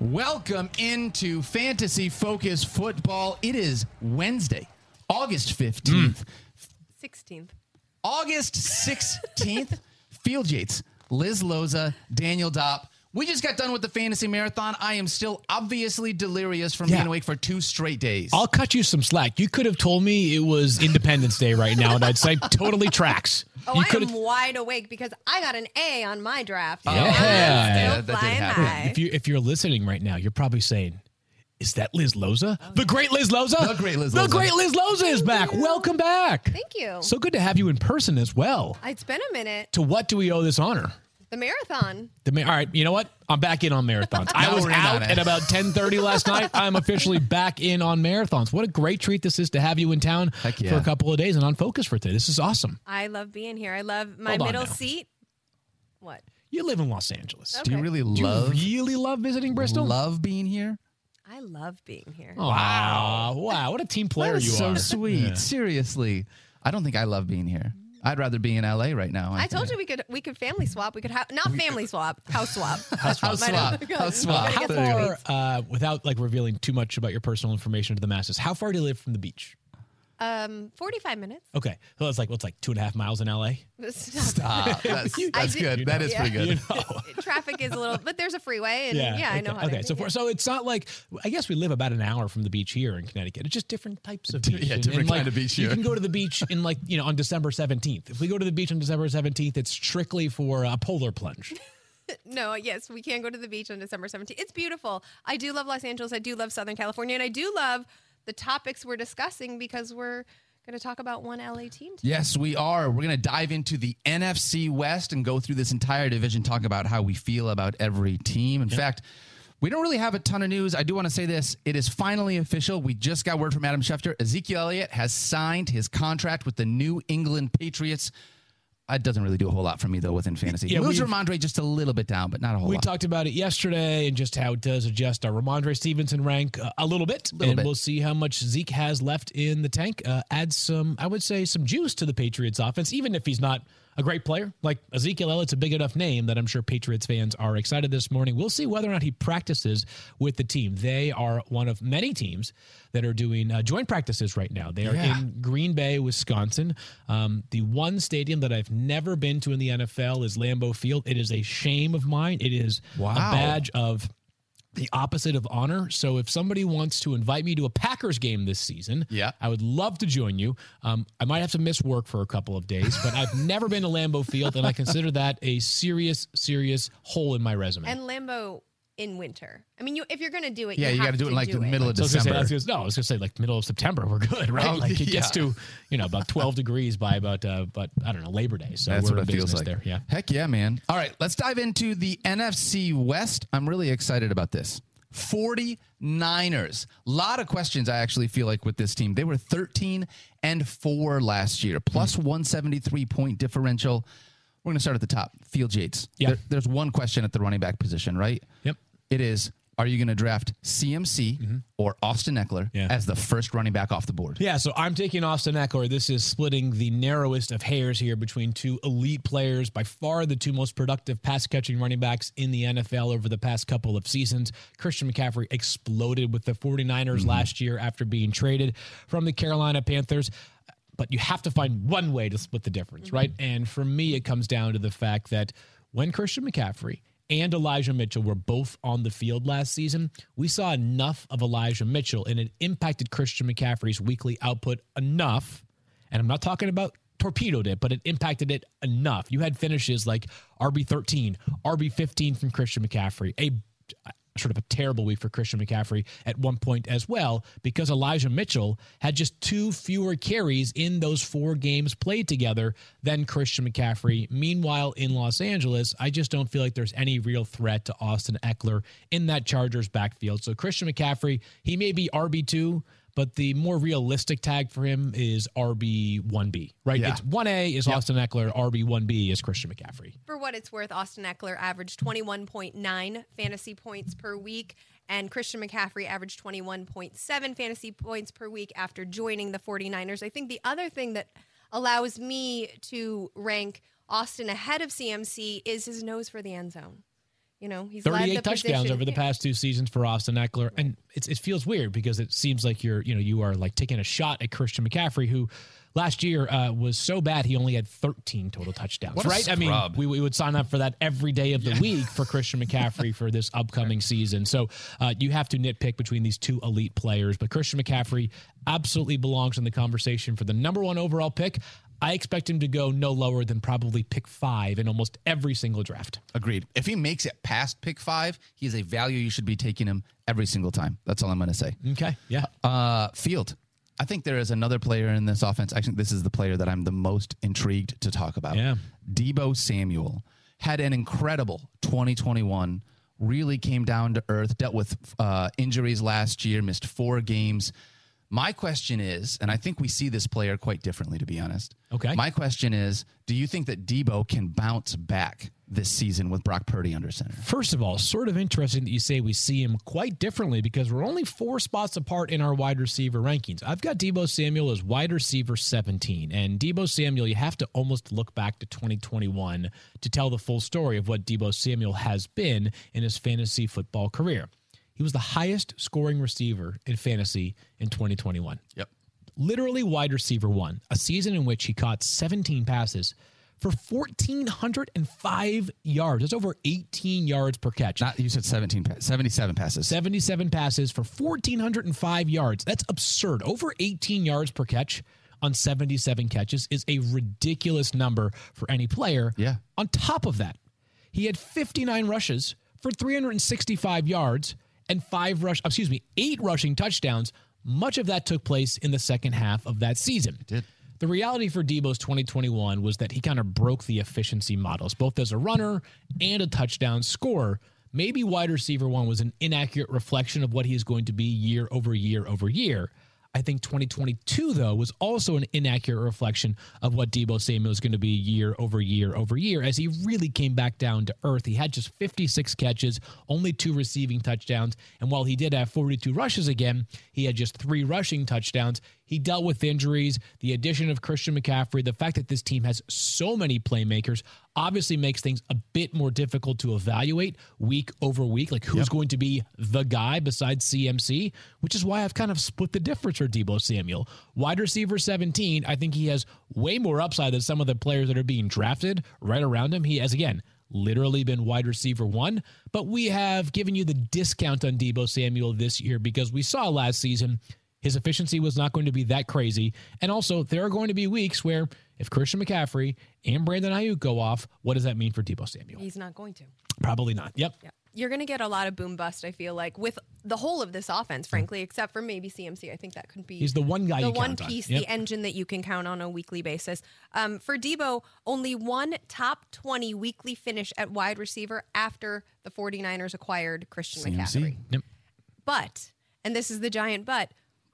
Welcome into Fantasy Focus Football. It is Wednesday, August 15th. 16th. August 16th. Field Yates, Liz Loza, Daniel Dopp. We just got done with the fantasy marathon. I am still obviously delirious from Yeah. being awake for two straight days. I'll cut you some slack. You could have told me it was Independence Day right now, and I'd say totally tracks. Oh, you I could am wide awake because I got an A on my draft. so Yeah. I'm Yeah, that did flying happen. high. If you if you're listening right now, you're probably saying, "Is that Liz Loza? Oh, the great Liz Loza? The great Liz The great Liz Loza is back. Welcome back. Thank you. So good to have you in person as well. it's been a minute. To what do we owe this honor? The marathon. The ma- all right, you know what? I'm back in on marathons. I was in out it. at about 10:30 last night. I'm officially back in on marathons. What a great treat this is to have you in town Heck for a couple of days and on focus for today. This is awesome. I love being here. I love my middle now. seat. What? You live in Los Angeles. Okay. Do you really Do you love really love visiting Bristol? love being here? I love being here. Wow. Wow. What a team player That is you so are. So sweet. Yeah. Seriously. I don't think I love being here. I'd rather be in LA right now. I told you we could we could family swap. We could have not family swap, house swap. House swap. House swap. How There you go. far, uh, without like revealing too much about your personal information to the masses, how far do you live from the beach? Um, forty five minutes. Okay, so it's like what's like two and a half miles in LA. Stop. That's, that's did- good. That is Yeah. pretty good. You know. Traffic is a little, but there's a freeway, and yeah, I know okay. how. Okay, to, so for, so it's not like I guess we live about an hour from the beach here in Connecticut. It's just different types of beach. Yeah, And- different and, like, kind of beach here. You can go to the beach in like you know on December seventeenth. If we go to the beach on December seventeenth, it's strictly for a polar plunge. No, yes, we can go to the beach on December 17th. It's beautiful. I do love Los Angeles. I do love Southern California. And I do love the topics we're discussing because we're going to talk about one LA team. today. Yes, we are. We're going to dive into the NFC West and go through this entire division, talk about how we feel about every team. In fact, we don't really have a ton of news. I do want to say this. It is finally official. We just got word from Adam Schefter. Ezekiel Elliott has signed his contract with the New England Patriots. It doesn't really do a whole lot for me, though, within fantasy. Yeah, Moves we've- Rhamondre just a little bit down, but not a whole lot. We lot. talked about it yesterday and just how it does adjust our Rhamondre Stevenson rank uh, a little bit. Little and bit. we'll see how much Zeke has left in the tank. Uh, add some, I would say, some juice to the Patriots offense, even if he's not a great player. Like Ezekiel Elliott's a big enough name that I'm sure Patriots fans are excited this morning. We'll see whether or not he practices with the team. They are one of many teams that are doing uh, joint practices right now. They are Yeah. in Green Bay, Wisconsin. Um, the one stadium that I've never been to in the NFL is Lambeau Field. It is a shame of mine. It is Wow. a badge of the opposite of honor. So if somebody wants to invite me to a Packers game this season, Yeah. I would love to join you. Um, I might have to miss work for a couple of days, but I've never been to Lambeau Field, and I consider that a serious, serious hole in my resume. And Lambeau in winter. I mean, you if you're going to do it, Yeah, you got gotta do it in, like, the middle of So I was gonna say, December. I was gonna- no, I was going to say like middle of September. We're good, right? Oh, like it gets to you know about twelve degrees by about uh, but I don't know Labor Day. So That's we're what in it feels business like. there. Yeah. Heck yeah, man. All right, let's dive into the NFC West. I'm really excited about this. 49ers. A lot of questions I actually feel like with this team. They were 13 and 4 last year, plus 173 point differential. We're going to start at the top. Field Yates. Yeah. There- there's one question at the running back position, right? Yep. It is are you going to draft CMC or Austin Ekeler Mm-hmm. Yeah. as the first running back off the board? Yeah, so I'm taking Austin Ekeler. This is splitting the narrowest of hairs here between two elite players, by far the two most productive pass catching running backs in the NFL over the past couple of seasons. Christian McCaffrey exploded with the 49ers last year after being traded from the Carolina Panthers. But you have to find one way to split the difference, right? And for me, it comes down to the fact that when Christian McCaffrey and Elijah Mitchell were both on the field last season, we saw enough of Elijah Mitchell and it impacted Christian McCaffrey's weekly output enough. And I'm not talking about torpedoed it, but it impacted it enough. You had finishes like RB13, RB15 from Christian McCaffrey, a sort of a terrible week for Christian McCaffrey at one point as well because Elijah Mitchell had just two fewer carries in those four games played together than Christian McCaffrey. Meanwhile, in Los Angeles, I just don't feel like there's any real threat to Austin Ekeler in that Chargers backfield. So Christian McCaffrey, he may be RB2, but the more realistic tag for him is RB1B, right? Yeah. It's 1A is Austin Ekeler, RB1B is Christian McCaffrey. For what it's worth, Austin Ekeler averaged 21.9 fantasy points per week, and Christian McCaffrey averaged 21.7 fantasy points per week after joining the 49ers. I think the other thing that allows me to rank Austin ahead of CMC is his nose for the end zone. You know, he's led 38 the touchdowns position. over the past two seasons for Austin Ekeler, and it's, it feels weird because it seems like you're you know you are like taking a shot at Christian McCaffrey, who last year uh, was so bad he only had 13 total touchdowns. What a right? I mean, we, we would sign up for that every day of the week for Christian McCaffrey for this upcoming season. So uh, you have to nitpick between these two elite players, but Christian McCaffrey absolutely belongs in the conversation for the number one overall pick. I expect him to go no lower than probably pick five in almost every single draft. Agreed. If he makes it past pick five, he's a value you should be taking him every single time. That's all I'm going to say. Okay. Yeah. Uh, Field. I think there is another player in this offense. Actually, this is the player that I'm the most intrigued to talk about. Yeah. Deebo Samuel had an incredible 2021. Really came down to earth. Dealt with uh, injuries last year. Missed four games. My question is, and I think we see this player quite differently, to be honest. Okay. My question is, do you think that Deebo can bounce back this season with Brock Purdy under center? First of all, sort of interesting that you say we see him quite differently because we're only four spots apart in our wide receiver rankings. I've got Deebo Samuel as wide receiver 17. And Deebo Samuel, you have to almost look back to 2021 to tell the full story of what Deebo Samuel has been in his fantasy football career. He was the highest scoring receiver in fantasy in 2021 Yep. literally wide receiver one, a season in which he caught 17 passes for 1,405 yards. That's over 18 yards per catch. Not you said 17, 77 passes. 77 passes for 1,405 yards. That's absurd. Over 18 yards per catch on 77 catches is a ridiculous number for any player. Yeah. On top of that, he had 59 rushes for 365 yards and five rush, uh, excuse me, eight rushing touchdowns. Much of that took place in the second half of that season. It did. The reality for Deebo's 2021 was that he kind of broke the efficiency models, both as a runner and a touchdown scorer. Maybe wide receiver one was an inaccurate reflection of what he is going to be year over year over year. I think 2022, though, was also an inaccurate reflection of what Deebo Samuel is going to be year over year over year as he really came back down to earth. He had just 56 catches, only two receiving touchdowns. And while he did have 42 rushes again, he had just three rushing touchdowns. He dealt with injuries, the addition of Christian McCaffrey, the fact that this team has so many playmakers obviously makes things a bit more difficult to evaluate week over week. Like who's going to be the guy besides CMC, which is why I've kind of split the difference for Deebo Samuel. Wide receiver 17, I think he has way more upside than some of the players that are being drafted right around him. He has, again, literally been wide receiver one, but we have given you the discount on Deebo Samuel this year because we saw last season his efficiency was not going to be that crazy. And also, there are going to be weeks where if Christian McCaffrey and Brandon Aiyuk go off, what does that mean for Deebo Samuel? He's not going to. Probably not. Yep. Yeah. You're going to get a lot of boom bust, I feel like, with the whole of this offense, frankly, except for maybe CMC. I think that could be He's the one guy the you one count on. piece, Yep. the engine that you can count on a weekly basis. Um, for Deebo, only one top 20 weekly finish at wide receiver after the 49ers acquired Christian McCaffrey. Yep. But, and this is the giant but,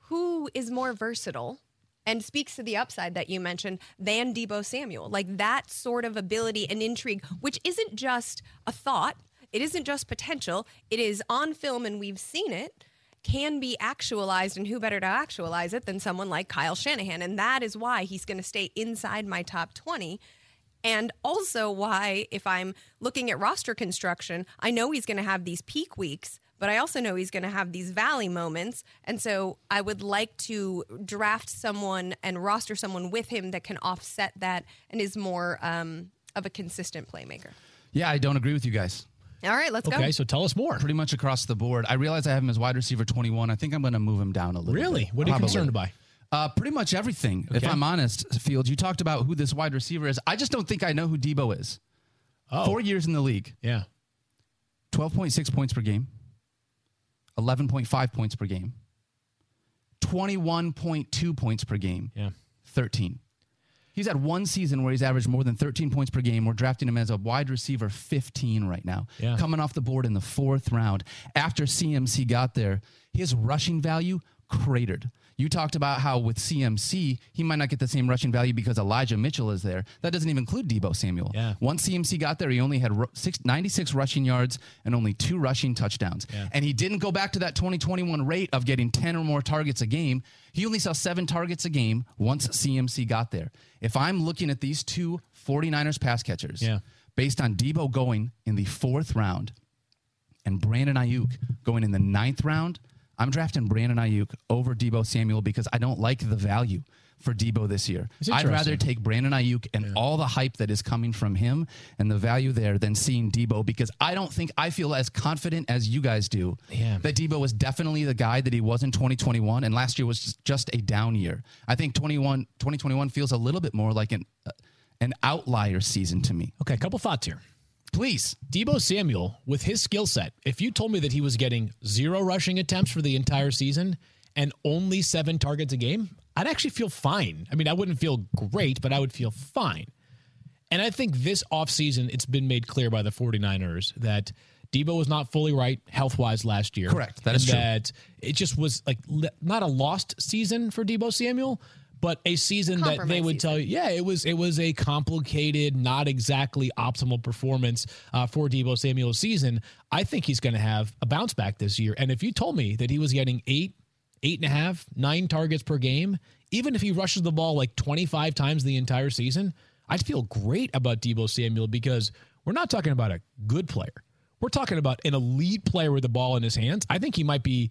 who is more versatile and speaks to the upside that you mentioned than Deebo Samuel? Like that sort of ability and intrigue, which isn't just a thought, it isn't just potential, it is on film and we've seen it. Can be actualized, and who better to actualize it than someone like Kyle Shanahan? And that is why he's going to stay inside my top 20. And also, why, if I'm looking at roster construction, I know he's going to have these peak weeks, but I also know he's going to have these valley moments. And so I would like to draft someone and roster someone with him that can offset that and is more um, of a consistent playmaker. Yeah, I don't agree with you guys. All right, let's Okay, go. Okay, so tell us more. Pretty much across the board. I realize I have him as wide receiver 21. I think I'm going to move him down a little Really? bit. What are you Probably. concerned by? Uh, pretty much everything. If I'm honest, Fields, you talked about who this wide receiver is. I just don't think I know who Deebo is. Four years in the league, yeah. 12.6 points per game, 11.5 points per game, 21.2 points per game, Yeah. 13. He's had one season where he's averaged more than 13 points per game. We're drafting him as a wide receiver 15 right now. Yeah. Coming off the board in the fourth round. After CMC got there, his rushing value cratered. You talked about how with CMC, he might not get the same rushing value because Elijah Mitchell is there. That doesn't even include Deebo Samuel. Yeah. Once CMC got there, he only had 96 rushing yards and only two rushing touchdowns. Yeah. And he didn't go back to that 2021 rate of getting 10 or more targets a game. He only saw seven targets a game once CMC got there. If I'm looking at these two 49ers pass catchers, Yeah. based on Deebo going in the fourth round and Brandon Aiyuk going in the ninth round, I'm drafting Brandon Aiyuk over Deebo Samuel because I don't like the value for Deebo this year. I'd rather take Brandon Aiyuk and all the hype that is coming from him and the value there than seeing Deebo because I don't think I feel as confident as you guys do Yeah. that Deebo was definitely the guy that he was in 2021 and last year was just, just a down year. I think 21 2021 feels a little bit more like an uh, an outlier season to me. Okay, a couple thoughts here. Please. Deebo Samuel, with his skill set, if you told me that he was getting zero rushing attempts for the entire season and only seven targets a game, I'd actually feel fine. I mean, I wouldn't feel great, but I would feel fine. And I think this offseason, it's been made clear by the 49ers that Deebo was not fully right health wise last year. Correct. That is true. That it just was like not a lost season for Deebo Samuel, but a season that they would season. tell you, yeah, it was it was a complicated, not exactly optimal performance uh, for Deebo Samuel's season. I think he's going to have a bounce back this year. And if you told me that he was getting eight, eight and a half, nine targets per game, even if he rushes the ball like 25 times the entire season, I'd feel great about Deebo Samuel because we're not talking about a good player. We're talking about an elite player with the ball in his hands. I think he might be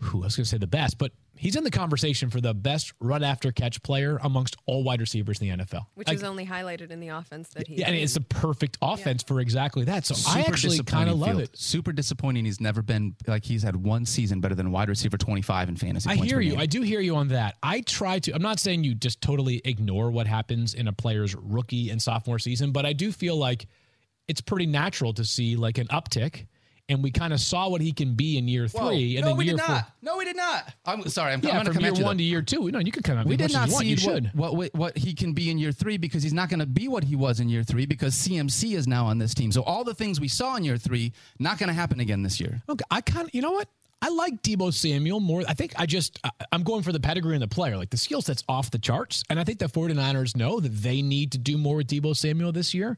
who I was going to say the best, but he's in the conversation for the best run after catch player amongst all wide receivers in the NFL. which Like, is only highlighted in the offense that he's yeah, and it's the perfect offense for exactly that. So I actually kind of love it. Super disappointing. He's never been like he's had one season better than wide receiver 25 in fantasy. I hear you. game. I do hear you on that. I try to. I'm not saying you just totally ignore what happens in a player's rookie and sophomore season, but I do feel like it's pretty natural to see like an uptick, and we kind of saw what he can be in year Whoa. three, and no, then we year did four. not. No, we did not. I'm sorry. I'm, Yeah, I'm from year one though. to year two. No, you can come me we did not as you want. see what, should. what, what he can be in year three because he's not going to be what he was in year three because CMC is now on this team. So all the things we saw in year three not going to happen again this year. Okay, I kind of, you know what? I like Deebo Samuel more. I think I just, I'm going for the pedigree and the player. Like the skill set's off the charts. And I think the 49ers know that they need to do more with Deebo Samuel this year.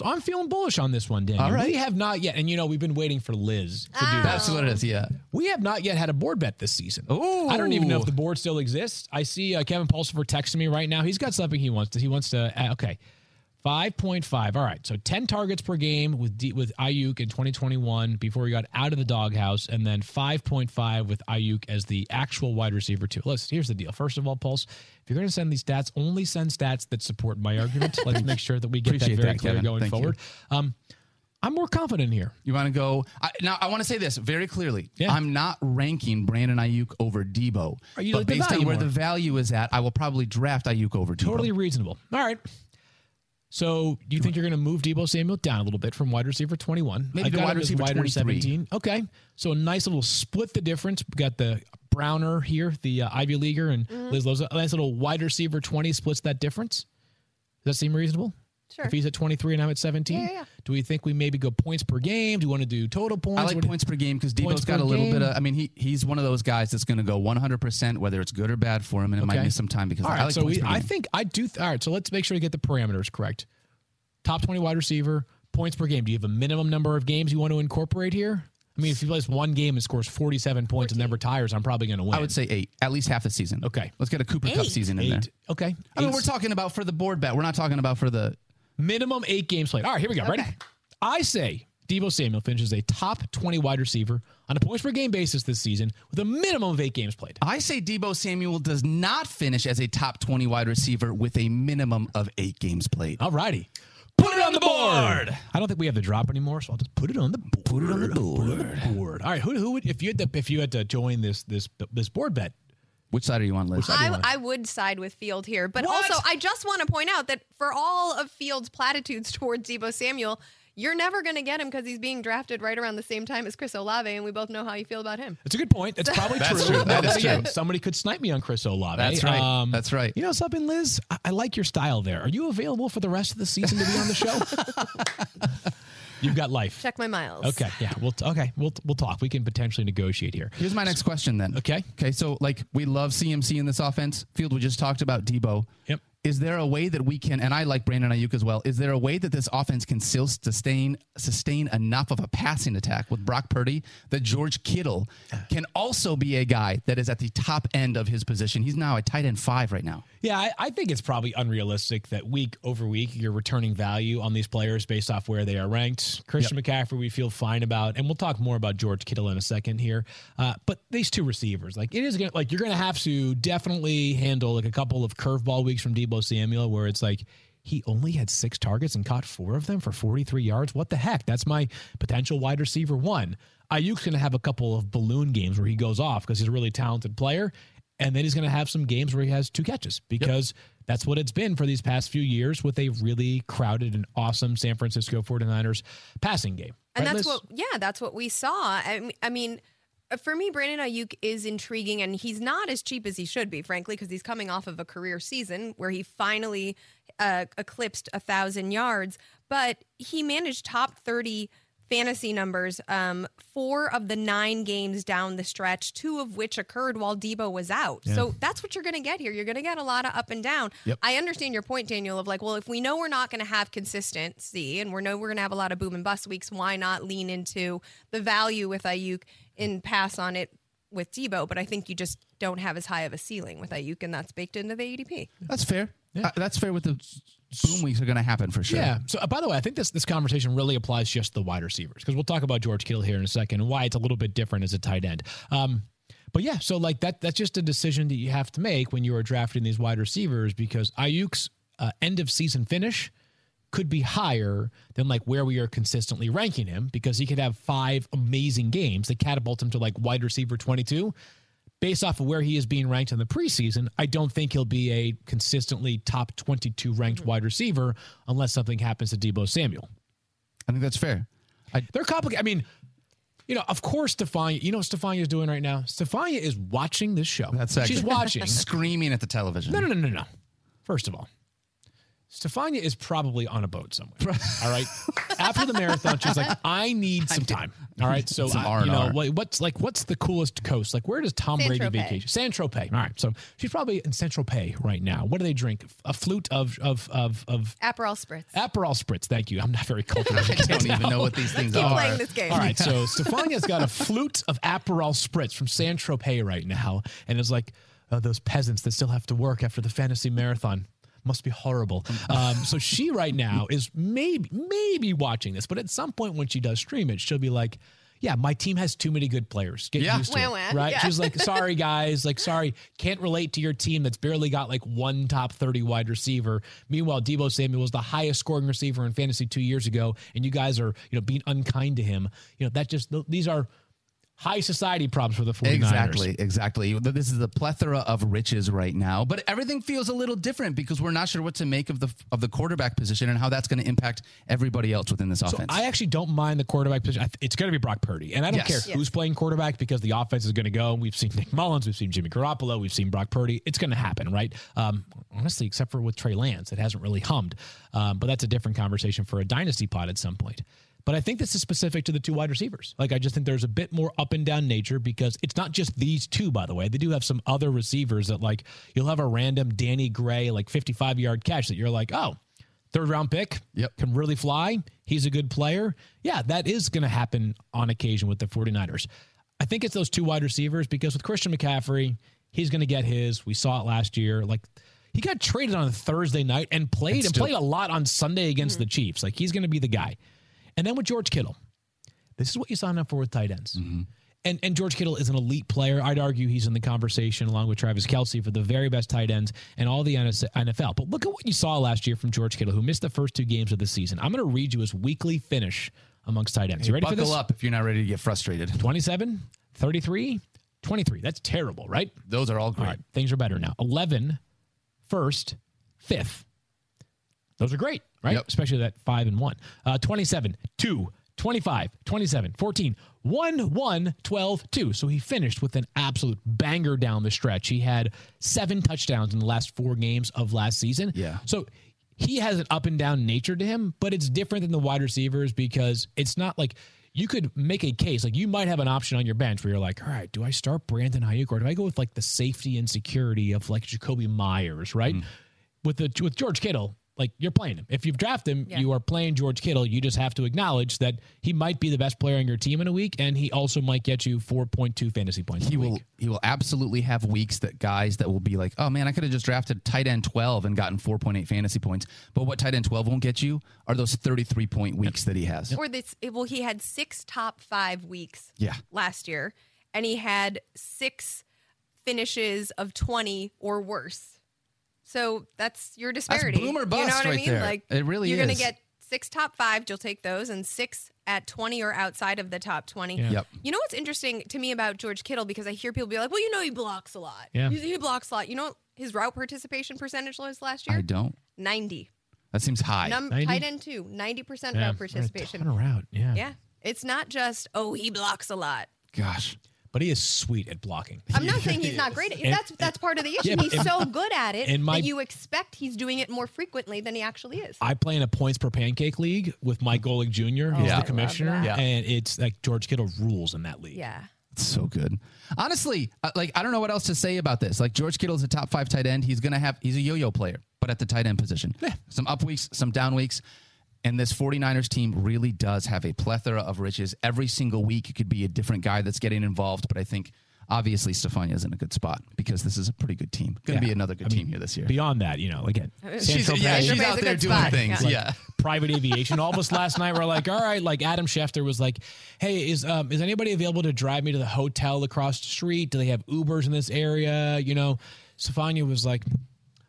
So I'm feeling bullish on this one, Daniel. All right. We have not yet, and you know, we've been waiting for Liz to do that. That's what it is. Yeah. We have not yet had a board bet this season. Ooh. I don't even know if the board still exists. I see uh, Kevin Pulsifer texting me right now. He's got something he wants to. He wants to. Uh, okay, five point five. All right, so ten targets per game with D, with Aiyuk in 2021 before he got out of the doghouse, and then five point five with Aiyuk as the actual wide receiver too. Listen, here's the deal. First of all, Pulse, if you're going to send these stats, only send stats that support my argument. Let's make sure that we get that very that, clear Kevin. going Thank forward. Um, I'm more confident here. You want to go I, now? I want to say this very clearly. Yeah. I'm not ranking Brandon Aiyuk over Deebo, Are you but like based on where more? the value is at, I will probably draft Aiyuk over Deebo. Totally reasonable. All right. So, do you think you're going to move Deebo Samuel down a little bit from wide receiver 21? Maybe I wide receiver wide 23. 17. Okay. So, a nice little split the difference. We got the Browner here, the uh, Ivy Leaguer, and Mm-hmm. Liz Loza. A nice little wide receiver 20 splits that difference. Does that seem reasonable? Sure. If he's at 23 and I'm at 17? Yeah, yeah, yeah. Do we think we maybe go points per game? Do you want to do total points? I like What do- points per game because Points Deebo's got a little game. bit of. I mean, he he's one of those guys that's going to go 100 percent whether it's good or bad for him, and it might Okay. miss some time because All I like so points we, per I think I do. Th- all right, so let's make sure we get the parameters correct. Top twenty wide receiver, points per game. Do you have a minimum number of games you want to incorporate here? I mean, if he plays one game and scores forty-seven points and then retires, I'm probably going to win. I would say eight, at least half the season. Okay. let's get a Cooper Kupp Eight? season in there. eight. Okay, I mean, we're talking about for the board bet. We're not talking about for the. Minimum eight games played. All right, here we go. Ready? I say Deebo Samuel finishes a top twenty wide receiver on a points per game basis this season with a minimum of eight games played. I say Deebo Samuel does not finish as a top 20 wide receiver with a minimum of eight games played. All righty. Put it on the board. I don't think we have the drop anymore, so I'll just put it on the board. Put it on the board. board. All right. Who, who would if you had to if you had to join this this this board bet? Which side are you on, Liz? I, I would side with Field here, but What? also I just want to point out that for all of Field's platitudes towards Deebo Samuel, you're never going to get him because he's being drafted right around the same time as Chris Olave, and we both know how you feel about him. That's a good point. That's probably That's true. true. That is true. Somebody could snipe me on Chris Olave. Um, That's right. That's right. You know something, Liz? I, I like your style there. Are you available for the rest of the season to be on the show? You've got life. Check my miles. Okay. Yeah. We'll t- okay. We'll we'll talk. We can potentially negotiate here. Here's my next question then. Okay. Okay. So, like, we love CMC in this offense. Field, we just talked about Deebo. Yep. Is there a way that we can and I like Brandon Aiyuk as well. Is there a way that this offense can still sustain sustain enough of a passing attack with Brock Purdy that George Kittle can also be a guy that is at the top end of his position? He's now a tight end 5 right now. Yeah, I, I think it's probably unrealistic that week over week you're returning value on these players based off where they are ranked. Christian yep. McCaffrey, we feel fine about, and we'll talk more about George Kittle in a second here. Uh, but these two receivers, like it is gonna, like you're going to have to definitely handle like a couple of curveball weeks from Deebo Samuel where it's like he only had six targets and caught four of them for 43 yards. What the heck? That's my potential wide receiver one. Aiyuk's going to have a couple of balloon games where he goes off because he's a really talented player. And then he's going to have some games where he has two catches because yep. that's what it's been for these past few years with a really crowded and awesome San Francisco 49ers passing game. And right, that's Liz? what, yeah, that's what we saw. I mean, for me, Brandon Aiyuk is intriguing, and he's not as cheap as he should be, frankly, because he's coming off of a career season where he finally uh, eclipsed a thousand yards. But he managed top thirty fantasy numbers um, four of the nine games down the stretch, two of which occurred while Deebo was out. Yeah. So that's what you're going to get here. You're going to get a lot of up and down. Yep. I understand your point, Daniel, of like, well, if we know we're not going to have consistency and we know we're going to have a lot of boom and bust weeks, why not lean into the value with Aiyuk and pass on it with Deebo? But I think you just don't have as high of a ceiling with Aiyuk, and that's baked into the ADP. That's fair. Yeah. Uh, that's fair with the boom weeks are going to happen for sure. Yeah. So, uh, by the way, I think this this conversation really applies just to the wide receivers because we'll talk about George Kittle here in a second and why it's a little bit different as a tight end. Um, but yeah, so like that that's just a decision that you have to make when you are drafting these wide receivers because Aiyuk's uh, end of season finish could be higher than like where we are consistently ranking him because he could have five amazing games that catapult him to like wide receiver 22 based off of where he is being ranked in the preseason, I don't think he'll be a consistently top 22 ranked mm-hmm. wide receiver unless something happens to Deebo Samuel. I think that's fair. I, They're complicated. I mean, you know, of course, Stephania, you know what Stephania is doing right now? Stephania is watching this show. That's She's watching. Screaming at the television. No, no, no, no, no. First of all, Stephania is probably on a boat somewhere. all right. After the marathon, she's like, I need some time. All right. So, uh, you know, what's like, what's the coolest coast? Like, where does Tom San Brady vacation? San Tropez. All right. So she's probably in San Tropez right now. What do they drink? A flute of, of, of, of Aperol Spritz. Aperol Spritz. Thank you. I'm not very cultured. I don't even know what these things Keep are. playing this game. All right. So Stephania's got a flute of Aperol Spritz from San Tropez right now. And it's like, uh, those peasants that still have to work after the fantasy marathon must be horrible. Um, so she right now is maybe maybe watching this, but at some point when she does stream it, she'll be like, "Yeah, my team has too many good players. Get yeah. used to wah, it." right? Yeah. She's like, "Sorry guys, like sorry, can't relate to your team that's barely got like one top thirty wide receiver. Meanwhile, Deebo Samuel was the highest scoring receiver in fantasy two years ago, and you guys are you know being unkind to him. You know that just these are." High society problems for the 49ers. Exactly, exactly. This is a plethora of riches right now, but everything feels a little different because we're not sure what to make of the of the quarterback position and how that's going to impact everybody else within this offense. So I actually don't mind the quarterback position. It's going to be Brock Purdy, and I don't yes. care yes. who's playing quarterback because the offense is going to go. We've seen Nick Mullens, we've seen Jimmy Garoppolo, we've seen Brock Purdy. It's going to happen, right? Um, honestly, except for with Trey Lance, it hasn't really hummed. Um, but that's a different conversation for a dynasty pod at some point. But I think this is specific to the two wide receivers. Like, I just think there's a bit more up and down nature because it's not just these two, by the way. They do have some other receivers that, like, you'll have a random Danny Gray, like 55 yard catch that you're like, oh, third round pick, yep. can really fly. He's a good player. Yeah, that is going to happen on occasion with the 49ers. I think it's those two wide receivers because with Christian McCaffrey, he's going to get his. We saw it last year. Like, he got traded on a Thursday night and played and, and played a lot on Sunday against mm-hmm. the Chiefs. Like he's going to be the guy. And then with George Kittle, this is what you sign up for with tight ends. Mm-hmm. And, and George Kittle is an elite player. I'd argue he's in the conversation along with Travis Kelce for the very best tight ends and all the NFL. But look at what you saw last year from George Kittle, who missed the first two games of the season. I'm going to read you his weekly finish amongst tight ends. You ready Buckle for this? up if you're not ready to get frustrated. 27, 33, 23. That's terrible, right? Those are all great. All right, things are better now. 11, first, fifth. Those are great, right? Yep. Especially that five and one. Uh, 27, 2, 25, 27, 14, 1, 1, 12, 2. So he finished with an absolute banger down the stretch. He had seven touchdowns in the last four games of last season. Yeah. So he has an up and down nature to him, but it's different than the wide receivers because it's not like you could make a case like you might have an option on your bench where you're like, all right, do I start Brandon Aiyuk or do I go with like the safety and security of like Jakobi Meyers, right? Mm with the with George Kittle, like you're playing him. If you've drafted him, Yeah. you are playing George Kittle. You just have to acknowledge that he might be the best player on your team in a week, and he also might get you 4.2 fantasy points. He a will week. he will absolutely have weeks that guys that will be like, oh man, I could have just drafted tight end twelve and gotten four point eight fantasy points. But what tight end twelve won't get you are those thirty three point weeks that he has. Or this, well, he had six top five weeks Yeah. last year, and he had six finishes of 20 or worse. So that's your disparity. boom or you know bust what I mean? there. Like It really you're gonna get six top five, you'll take those, and six at 20 or outside of the top 20. Yeah. Yep. You know what's interesting to me about George Kittle because I hear people be like, "Well, you know, he blocks a lot. Yeah. he, he blocks a lot." You know, what his route participation percentage was last year I don't. 90. That seems high. Num- 90? tight end two, 90 percent Yeah, route participation. Ton of route, yeah. Yeah. It's not just, oh, he blocks a lot. Gosh. But he is sweet at blocking. I'm not saying he's not great. at And- that's that's part of the issue. Yeah, he's in- so good at it in my- that you expect he's doing it more frequently than he actually is. I play in a points per pancake league with Mike Golic Jr., who's Yeah. the commissioner. Yeah. and it's like George Kittle rules in that league. yeah. It's so good. Honestly, uh, like I don't know what else to say about this. Like George Kittle's a top five tight end. He's gonna have he's a yo-yo player, but at the tight end position. Some up weeks, some down weeks. And this 49ers team really does have a plethora of riches. Every single week it could be a different guy that's getting involved. But I think obviously Stephania is in a good spot because this is a pretty good team. Gonna Yeah. be another good I mean, team here this year. Beyond that, you know, again, She's, yeah, Tropez, she's out there doing spot. things. Yeah. Yeah. private aviation. All of us last night were like, all right, like Adam Schefter was like, hey, is um, is anybody available to drive me to the hotel across the street? Do they have Ubers in this area? You know, Stephania was like,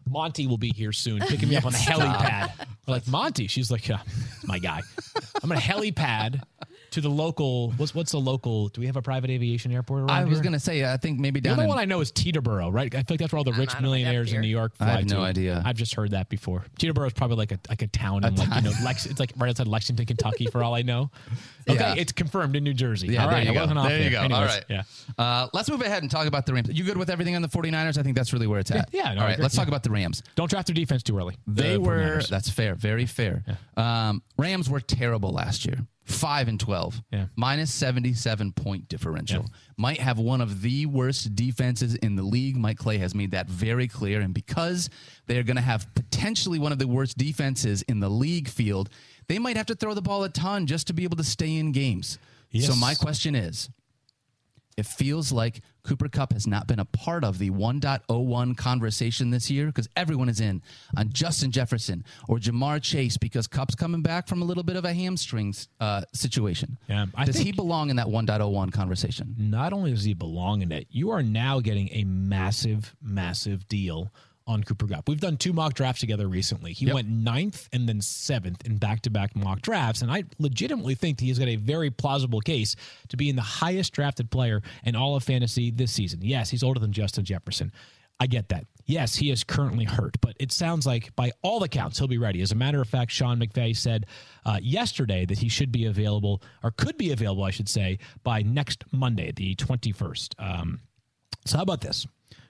Monty will be here soon, picking me up on the helipad. Like Monty, she's like, yeah, my guy. I'm on a helipad to the local. What's what's the local? Do we have a private aviation airport around I was here? gonna say I think maybe down. The only in, one I know is Teterboro, right? I think like that's where all the rich I don't millionaires in New here. York I have no to. idea. I've just heard that before. Teterboro is probably like a like a town in like you know Lex. It's like right outside Lexington, Kentucky, for all I know. Okay, Yeah. it's confirmed in New Jersey. Yeah, all there right, you I go. wasn't There you go. Anyways, All right. Yeah. Uh, let's move ahead and talk about the Rams. You good with everything on the 49ers? I think that's really where it's at. Yeah, no, All I right, agree. let's talk Yeah. about the Rams. Don't draft their defense too early. They The were 49ers. that's fair, very fair. Um, Rams were terrible last year. Five and twelve, Yeah. minus seventy-seven point differential. Might have one of the worst defenses in the league. Mike Clay has made that very clear, and because they are going to have potentially one of the worst defenses in the league field, they might have to throw the ball a ton just to be able to stay in games. Yes. So my question is, it feels like Cooper Kupp has not been a part of the 1.01 conversation this year because everyone is in on Justin Jefferson or Ja'Marr Chase because Kupp's coming back from a little bit of a hamstrings uh, situation. Yeah, I Does he belong in that 1.01 conversation? not only does he belong in it, you are now getting a massive, massive deal on Cooper Kupp. We've done two mock drafts together recently. He Yep. went ninth and then seventh in back to back mock drafts. And I legitimately think that he's got a very plausible case to be in the highest drafted player in all of fantasy this season. Yes, he's older than Justin Jefferson. I get that. Yes, he is currently hurt, but it sounds like by all accounts he'll be ready. As a matter of fact, Sean McVay said uh, yesterday that he should be available, or could be available, I should say, by next Monday, the 21st. Um, so how about this?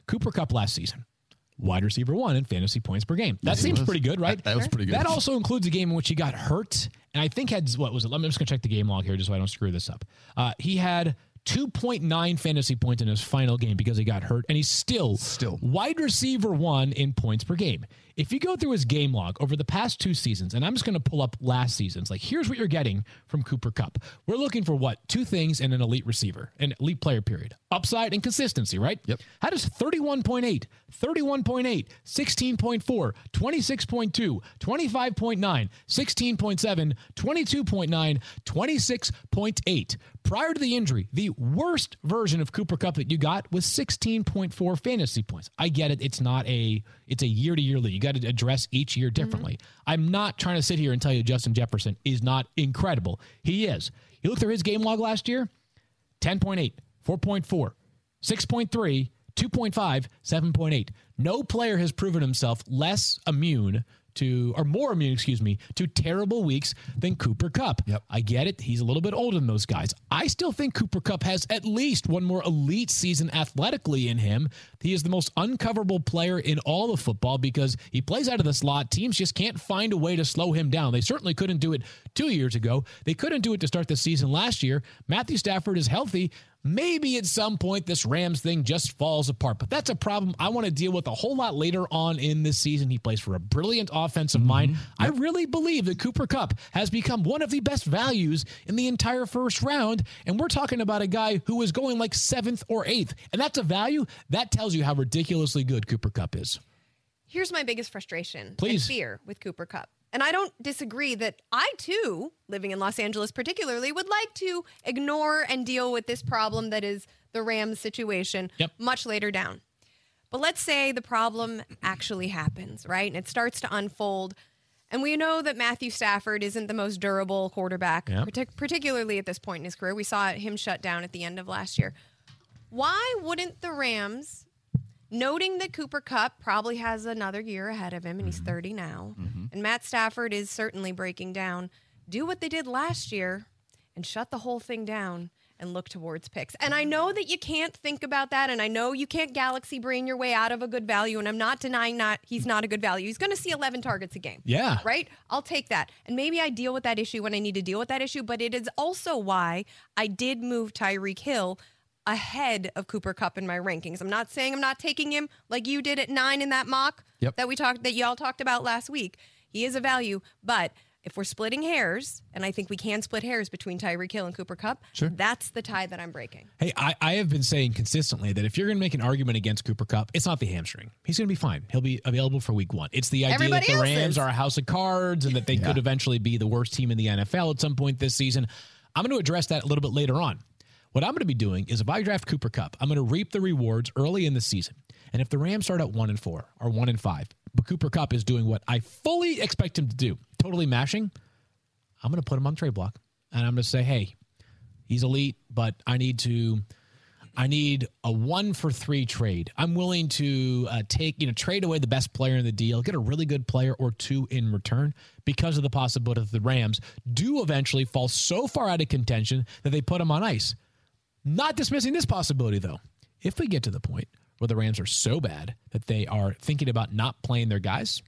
Cooper Kupp last season, wide receiver one in fantasy points per game. That Yes, seems pretty good, right? That- that was pretty good. That also includes a game in which he got hurt, and I think had what was it? Let me I'm just gonna check the game log here, just so I don't screw this up. Uh, he had 2.9 fantasy points in his final game because he got hurt, and he's still Still. wide receiver one in points per game. If you go through his game log over the past two seasons, and I'm just going to pull up last season's, like here's what you're getting from Cooper Kupp. We're looking for what? Two things in an elite receiver, an elite player period. Upside and consistency, right? Yep. How does 31.8, 31.8, 16.4, 26.2, 25.9, 16.7, 22.9, 26.8. Prior to the injury, the worst version of Cooper Kupp that you got was 16.4 fantasy points. I get it. It's not a it's a year to year league. You got to address each year differently. Mm-hmm. I'm not trying to sit here and tell you Justin Jefferson is not incredible. He is. You look through his game log last year, 10.8, 4.4, 6.3, 2.5, 7.8. No player has proven himself less immune to, or more immune, excuse me, to terrible weeks than Cooper Kupp. Yep. I get it. He's a little bit older than those guys. I still think Cooper Kupp has at least one more elite season athletically in him. He is the most uncoverable player in all of football because he plays out of the slot. Teams just can't find a way to slow him down. They certainly couldn't do it two years ago. They couldn't do it to start the season last year. Matthew Stafford is healthy. Maybe at some point this Rams thing just falls apart. But that's a problem I want to deal with a whole lot later on in this season. He plays for a brilliant offensive mm-hmm. mind. I really believe that Cooper Kupp has become one of the best values in the entire first round. And we're talking about a guy who is going like seventh or eighth. And that's a value that tells you how ridiculously good Cooper Kupp is. Here's my biggest frustration Please. and fear with Cooper Kupp. And I don't disagree that I too, living in Los Angeles particularly, would like to ignore and deal with this problem that is the Rams situation Yep. much later down. But let's say the problem actually happens, right? And it starts to unfold. And we know that Matthew Stafford isn't the most durable quarterback, Yep. partic- particularly at this point in his career. We saw him shut down at the end of last year. Why wouldn't the Rams noting that Cooper Kupp probably has another year ahead of him and he's mm-hmm. 30 now, mm-hmm. and Matt Stafford is certainly breaking down, do what they did last year and shut the whole thing down and look towards picks. And I know that you can't think about that, and I know you can't galaxy brain your way out of a good value, and I'm not denying that he's not a good value. He's going to see 11 targets a game. Yeah. Right? I'll take that. And maybe I deal with that issue when I need to deal with that issue, but it is also why I did move Tyreek Hill ahead of Cooper Kupp in my rankings. I'm not saying I'm not taking him like you did at nine in that mock Yep. that we talked that y'all talked about last week. He is a value, but if we're splitting hairs, and I think we can split hairs between Tyreek Hill and Cooper Kupp, Sure. that's the tie that I'm breaking. Hey, I, I have been saying consistently that if you're going to make an argument against Cooper Kupp, it's not the hamstring. He's going to be fine. He'll be available for week one. It's the idea Everybody that the Rams is. are a house of cards and that they could eventually be the worst team in the NFL at some point this season. I'm going to address that a little bit later on. What I'm going to be doing is if I draft Cooper Kupp, I'm going to reap the rewards early in the season. And if the Rams start at one and four or one and five, but Cooper Kupp is doing what I fully expect him to do, totally mashing, I'm going to put him on trade block. And I'm going to say, hey, he's elite, but I need to I need a one for three trade. I'm willing to uh, take, you know, trade away the best player in the deal, get a really good player or two in return because of the possibility that the Rams do eventually fall so far out of contention that they put them on ice. Not dismissing this possibility, though. If we get to the point where the Rams are so bad that they are thinking about not playing their guys,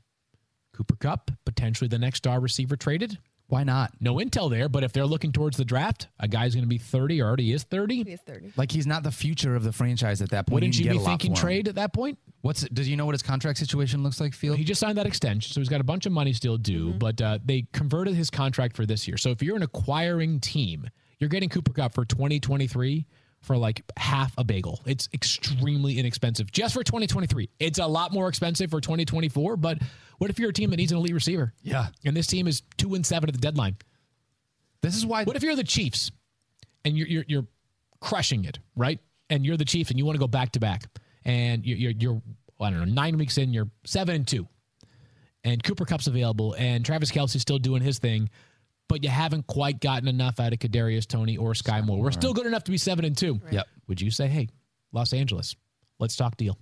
Cooper Kupp, potentially the next star receiver traded. Why not? No intel there, but if they're looking towards the draft, a guy's going to be 30 or already is 30. He is 30. Like he's not the future of the franchise at that point. Wouldn't you can be get a thinking trade at that point? What's does you know what his contract situation looks like? Field. He just signed that extension, so he's got a bunch of money still due, but uh, they converted his contract for this year. So if you're an acquiring team, you're getting Cooper Kupp for 2023 for like half a bagel. It's extremely inexpensive just for 2023. It's a lot more expensive for 2024, but what if you're a team that needs an elite receiver? Yeah. And this team is 2 and 7 at the deadline. This is why. What if you're the Chiefs and you're you're, you're crushing it, right? And you're the Chiefs and you want to go back to back, and you're, you're you're I don't know nine weeks in, you're seven and two, and Cooper Kupp's available, and Travis Kelce's still doing his thing, but you haven't quite gotten enough out of Kadarius Toney or Sky Moore. We're still good enough to be seven and two. Yep. Would you say, hey, Los Angeles, let's talk deal?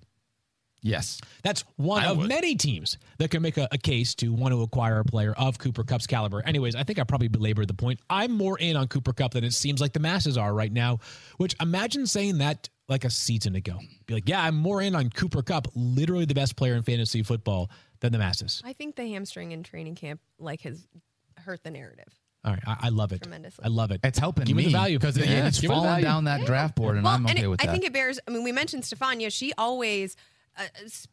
yes. That's one I of would. many teams that can make a, a case to want to acquire a player of Cooper Kupp's caliber. Anyways, I think I probably belabored the point. I'm more in on Cooper Kupp than it seems like the masses are right now, which imagine saying that like a season ago. Be like, yeah, I'm more in on Cooper Kupp, literally the best player in fantasy football than the masses. I think the hamstring in training camp like has hurt the narrative. All right, I, I love it. Tremendously. I love it. It's helping Give me the value. because Yeah. it's Give falling down that draft board, and well, I'm and okay it- with I that. I think it bears. I mean, we mentioned Stephania. She always uh,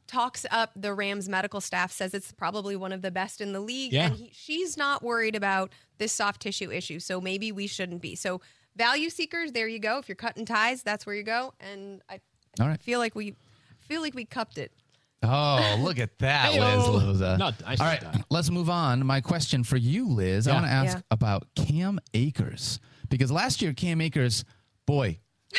talks up the Rams medical staff. Says it's probably one of the best in the league, Yeah. and he, she's not worried about this soft tissue issue. So maybe we shouldn't be. So value seekers, there you go. If you're cutting ties, that's where you go. And I, I All right. feel like we feel like we cupped it. Oh, look at that, Liz Hey-o. Loza. No, I All right, stopped. let's move on. My question for you, Liz, I Yeah. want to ask Yeah. about Cam Akers because last year Cam Akers, boy,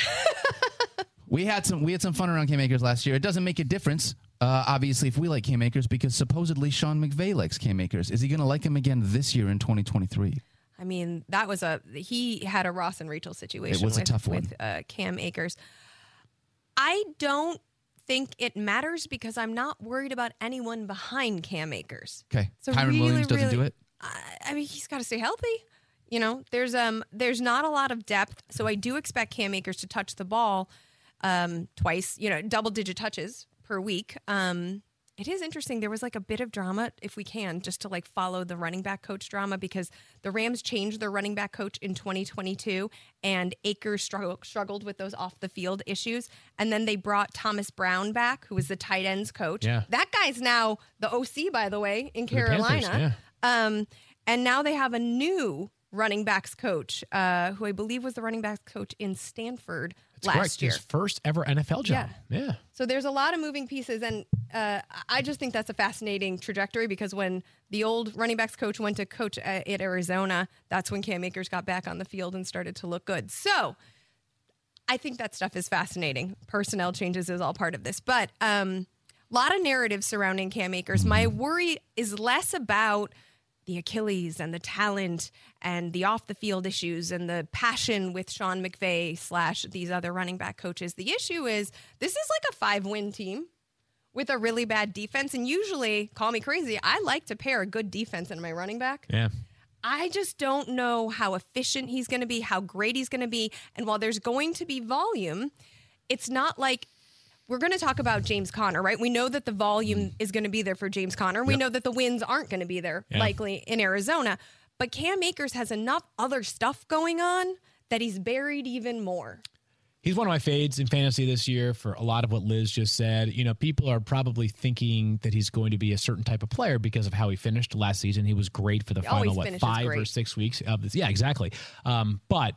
we had some we had some fun around Cam Akers last year. It doesn't make a difference, uh, obviously, if we like Cam Akers because supposedly Sean McVay likes Cam Akers. Is he going to like him again this year in 2023? I mean, that was a he had a Ross and Rachel situation. was a with, tough one. with uh, Cam Akers. I don't think it matters because I'm not worried about anyone behind Cam Akers. Okay, So Kyren really, Williams doesn't really- do it. I, I mean, he's got to stay healthy. You know, there's um there's not a lot of depth, so I do expect Cam Akers to touch the ball um twice, you know, double digit touches per week. Um it is interesting. There was like a bit of drama, if we can, just to like follow the running back coach drama, because the Rams changed their running back coach in 2022, and Akers struggled struggled with those off the field issues, and then they brought Thomas Brown back, who was the tight ends coach. Yeah. that guy's now the OC, by the way, in the Panthers, Carolina. Um, and now they have a new running backs coach, uh, who I believe was the running backs coach in Stanford It's last correct. year. His first ever NFL job. Yeah. So there's a lot of moving pieces, and uh, I just think that's a fascinating trajectory because when the old running backs coach went to coach at, at Arizona, that's when Cam Akers got back on the field and started to look good. So I think that stuff is fascinating. Personnel changes is all part of this, but um, a lot of narratives surrounding Cam Akers. My worry is less about the Achilles and the talent and the off the field issues and the passion with Sean McVay slash these other running back coaches. The issue is this is like a five win team with a really bad defense. And usually, call me crazy, I like to pair a good defense in my running back. Yeah. I just don't know how efficient he's going to be, how great he's going to be. And while there's going to be volume, it's not like we're going to talk about James Conner, right? We know that the volume is going to be there for James Conner. We know that the wins aren't going to be there Yeah. likely in Arizona. But Cam Akers has enough other stuff going on that he's buried even more. He's one of my fades in fantasy this year for a lot of what Liz just said. You know, people are probably thinking that he's going to be a certain type of player because of how he finished last season. He was great for the always final what five or six weeks of this. Yeah, exactly. Um, but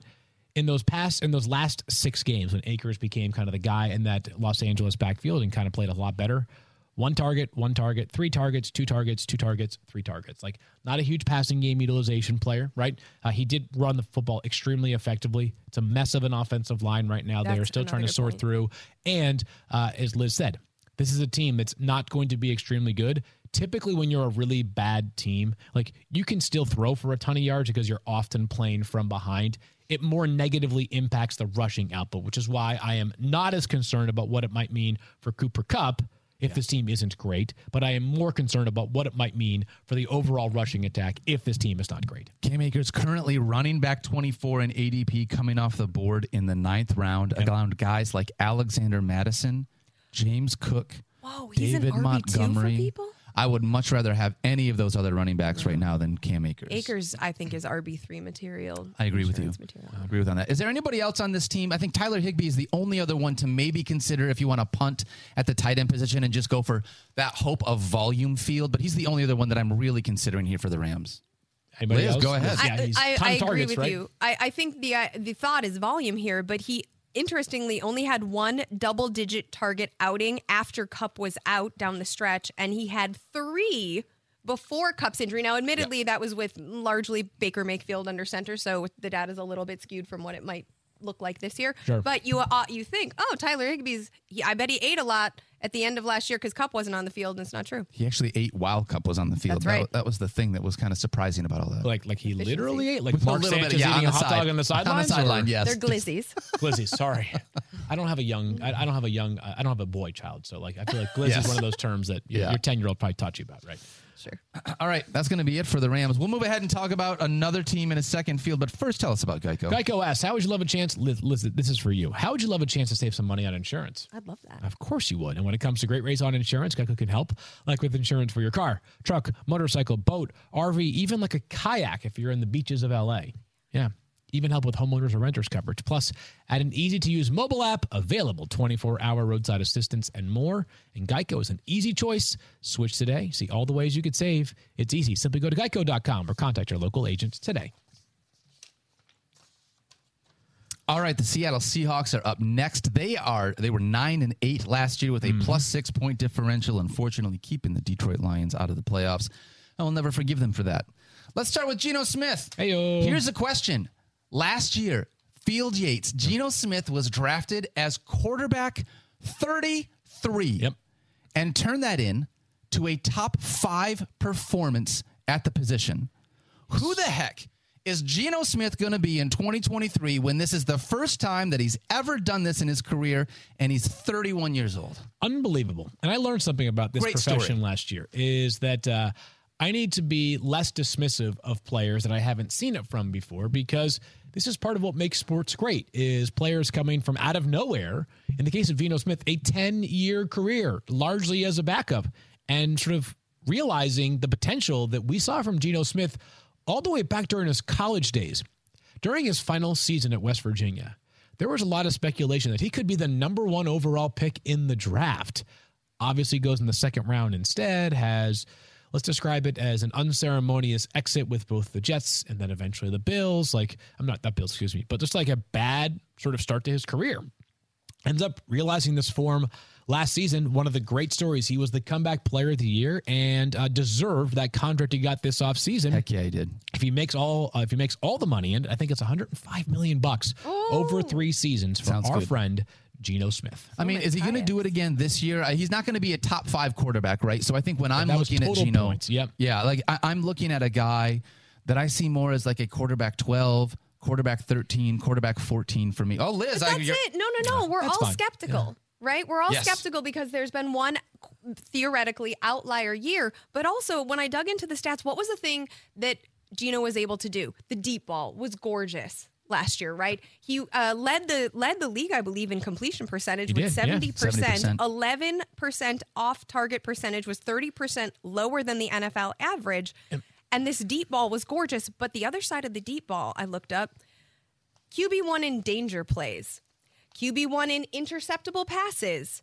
in those past in those last six games when Akers became kind of the guy in that Los Angeles backfield and kind of played a lot better. One target, one target, three targets, two targets, two targets, three targets. Like not a huge passing game utilization player, right? Uh, he did run the football extremely effectively. It's a mess of an offensive line right now. they are still trying to sort point. through. And uh, as Liz said, this is a team that's not going to be extremely good. Typically, when you're a really bad team, like you can still throw for a ton of yards because you're often playing from behind. It more negatively impacts the rushing output, which is why I am not as concerned about what it might mean for Cooper Kupp if this team isn't great, but I am more concerned about what it might mean for the overall rushing attack if this team is not great. Cam Akers currently running back 24 in ADP coming off the board in the ninth round around guys like Alexander Mattison, James Cook, Whoa, he's David an RB2 Montgomery. for people? I would much rather have any of those other running backs right now than Cam Akers. Akers, I think, is RB3 material. I agree with you. Material. I agree with on that. Is there anybody else on this team? I think Tyler Higbee is the only other one to maybe consider if you want to punt at the tight end position and just go for that hope of volume field. But he's the only other one that I'm really considering here for the Rams. Anybody Liz, else? go ahead. Yeah, I, he's I, ton I of agree targets, with right? you. I, I think the uh, the thought is volume here, but he interestingly only had one double digit target outing after Kupp was out down the stretch, and he had three before Kupp's injury. Now, admittedly, that was with largely Baker Mayfield under center, so the data's a little bit skewed from what it might look like this year. Sure. But you uh, you think, oh, Tyler Higbee's, he, I bet he ate a lot at the end of last year because Kupp wasn't on the field, and it's not true. He actually ate while Kupp was on the field. That's That- right. That, was the thing that was kind of surprising about all that. Like, like he Efficiency. literally ate like With Mark little bit- Sanchez yeah, eating a hot side. dog on the sideline. On the sideline, yes. They're glizzies. Glizzy, sorry, I don't have a young. I, I don't have a young. I don't have a boy child. So like, I feel like glizzy Yes. is one of those terms that your- Yeah. your ten year old probably taught you about, right? Sure. All right, that's going to be it for the Rams. We'll move ahead and talk about another team in a second field. But first, tell us about Geico. Geico asks, "How would you love a chance?" Liz, Liz, this is for you. How would you love a chance to save some money on insurance? I'd love that. Of course you would. And when it comes to great rates on insurance, Geico can help, like with insurance for your car, truck, motorcycle, boat, RV, even like a kayak if you're in the beaches of LA. Yeah. Even help with homeowners or renters coverage. Plus, add an easy to use mobile app, available 24 hour roadside assistance, and more. And Geico is an easy choice. Switch today. See all the ways you could save. It's easy. Simply go to geico.com or contact your local agent today. All right, the Seattle Seahawks are up next. They are they were nine and eight last year with a mm-hmm. plus six point differential. Unfortunately, keeping the Detroit Lions out of the playoffs. I will never forgive them for that. Let's start with Geno Smith. Heyo. Here's a question: Last year, Field Yates, Geno Smith was drafted as quarterback thirty-three. Yep. and turned that in to a top five performance at the position. Who the heck is Geno Smith going to be in 2023 when this is the first time that he's ever done this in his career and he's 31 years old? unbelievable. And I learned something about this Great profession story. last year is that uh, I need to be less dismissive of players that I haven't seen it from before because this is part of what makes sports great is players coming from out of nowhere. In the case of Geno Smith, a 10 year career, largely as a backup. and sort of realizing the potential that we saw from Geno Smith all the way back during his college days. During his final season at West Virginia, there was a lot of speculation that he could be the number one overall pick in the draft. Obviously, goes in the second round instead, has let's describe it as an unceremonious exit with both the Jets and then eventually the Bills. Like, I'm not that Bills, excuse me, but just like a bad sort of start to his career. Ends up realizing this form last season. One of the great stories. He was the comeback player of the year and uh, deserved that contract he got this offseason. Heck yeah, he did. If he makes all, uh, if he makes all the money, and I think it's 105 million bucks over three seasons for Sounds our good. friend Geno Smith. I mean, my is he going to do it again this year? Uh, He's not going to be a top five quarterback, right? So I think when I'm looking at total Geno, points, yep. yeah, like I, I'm looking at a guy that I see more as like a quarterback 12, quarterback 13, quarterback 14 for me. Oh, Liz, But that's you're- it. No, no, no. We're all fine. skeptical, right? We're all Yes. skeptical because there's been one theoretically outlier year. But also, when I dug into the stats, what was the thing that Geno was able to do? The deep ball was gorgeous last year, right? He uh, led the led the league, I believe, in completion percentage He with seventy percent. Eleven percent off target percentage was thirty percent lower than the NFL average. And this deep ball was gorgeous, but the other side of the deep ball, I looked up, QB one in danger plays, QB one in interceptable passes.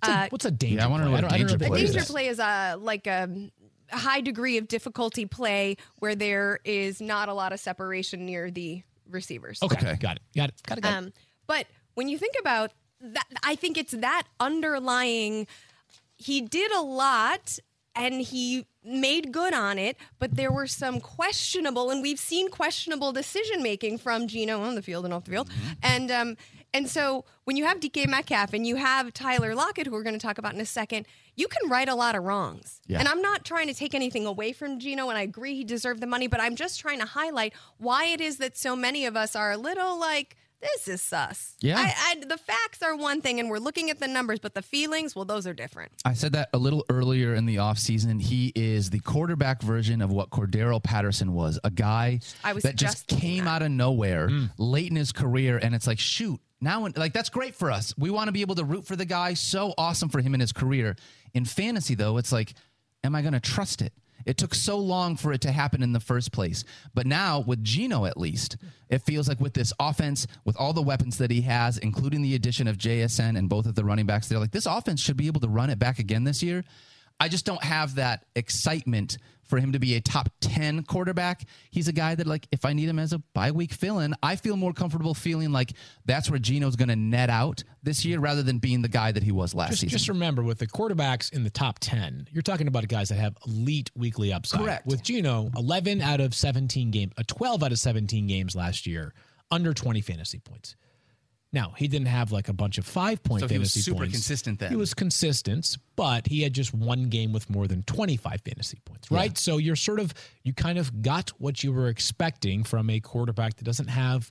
What's a, Uh, what's a danger? Yeah, I wanna know play? what a don't- danger know A play is. danger play is a like a, a high degree of difficulty play where there is not a lot of separation near the receivers. Okay, Okay. got it. Got it. Got it. Got it. Um, but when you think about that, I think it's that underlying. He did a lot and he made good on it, but there were some questionable, and we've seen questionable decision making from Geno on the field and off the field, and um, and so when you have DK Metcalf and you have Tyler Lockett, who we're going to talk about in a second, you can right a lot of wrongs. Yeah. And I'm not trying to take anything away from Geno, and I agree he deserved the money, but I'm just trying to highlight why it is that so many of us are a little like, this is sus. Yeah. I, I, the facts are one thing, and we're looking at the numbers, but the feelings, well, those are different. I said that a little earlier in the offseason. He is the quarterback version of what Cordarrelle Patterson was, a guy I was that just just came that. out of nowhere mm. late in his career. And it's like, shoot, now, like, that's great for us. We want to be able to root for the guy. So awesome for him in his career. In fantasy, though, it's like, am I going to trust it? It took so long for it to happen in the first place. But now, with Geno at least, it feels like with this offense, with all the weapons that he has, including the addition of JSN and both of the running backs, they're like, this offense should be able to run it back again this year. I just don't have that excitement for him to be a top 10 quarterback. He's a guy that, like, if I need him as a bye week fill in, I feel more comfortable feeling like that's where Geno's going to net out this year rather than being the guy that he was last Just, season. just remember, with the quarterbacks in the top 10, you're talking about guys that have elite weekly upside. Correct. With Geno, 11 out of 17 games, a uh, 12 out of 17 games last year, under 20 fantasy points. Now, he didn't have like a bunch of five point So he was super points. consistent then. He was consistent, but he had just one game with more than 25 fantasy points, right? So you're sort of, you kind of got what you were expecting from a quarterback that doesn't have.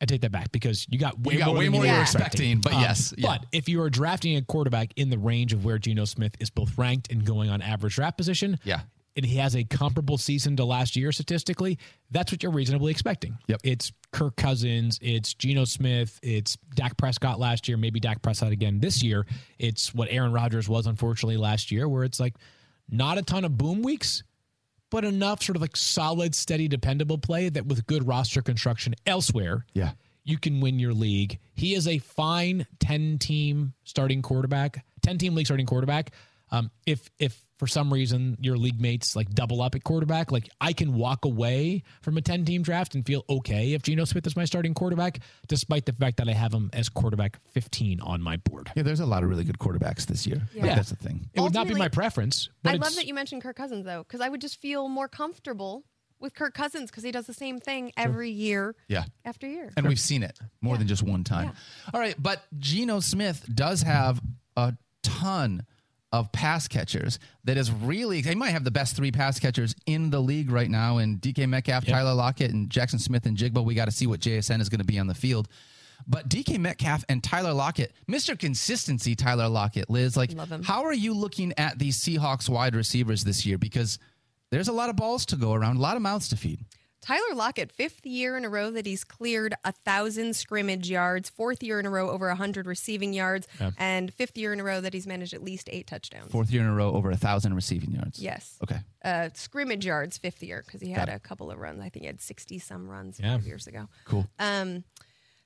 I take that back because you got way You got more way than more you were were expecting, but Um, yes, yeah. But if you are drafting a quarterback in the range of where Geno Smith is both ranked and going on average draft position, Yeah. And he has a comparable season to last year statistically, that's what you're reasonably expecting. Yep. It's Kirk Cousins, it's Geno Smith, it's Dak Prescott last year, maybe Dak Prescott again this year. It's what Aaron Rodgers was unfortunately last year, where it's like not a ton of boom weeks, but enough sort of like solid, steady, dependable play that with good roster construction elsewhere, Yeah. you can win your league. He is a fine 10 team starting quarterback, 10 team league starting quarterback. Um, if if for some reason your league mates like double up at quarterback, like I can walk away from a 10 team draft and feel okay if Geno Smith is my starting quarterback, despite the fact that I have him as quarterback 15 on my board. Yeah, there's a lot of really good quarterbacks this year. Like, Yeah. that's the thing. It would not be my preference, but I love that you mentioned Kirk Cousins though, because I would just feel more comfortable with Kirk Cousins because he does the same thing every year Yeah. after year. And we've seen it more than just one time. All right, but Geno Smith does have a ton of pass catchers that is really they might have the best three pass catchers in the league right now and DK Metcalf, Tyler Lockett, and Jaxon Smith-Njigba. We got to see what JSN is going to be on the field. But DK Metcalf and Tyler Lockett, Mr. Consistency, Tyler Lockett, Liz, like how are you looking at these Seahawks wide receivers this year? Because there's a lot of balls to go around, a lot of mouths to feed. Tyler Lockett, fifth year in a row that he's cleared a thousand scrimmage yards, fourth year in a row over a hundred receiving yards, and fifth year in a row that he's managed at least eight touchdowns. Fourth year in a row over a thousand receiving yards. Yes. Okay. Uh, scrimmage yards, fifth year, because he had a couple of runs. I think he had 60 some runs Yeah. five years ago. Cool. Um,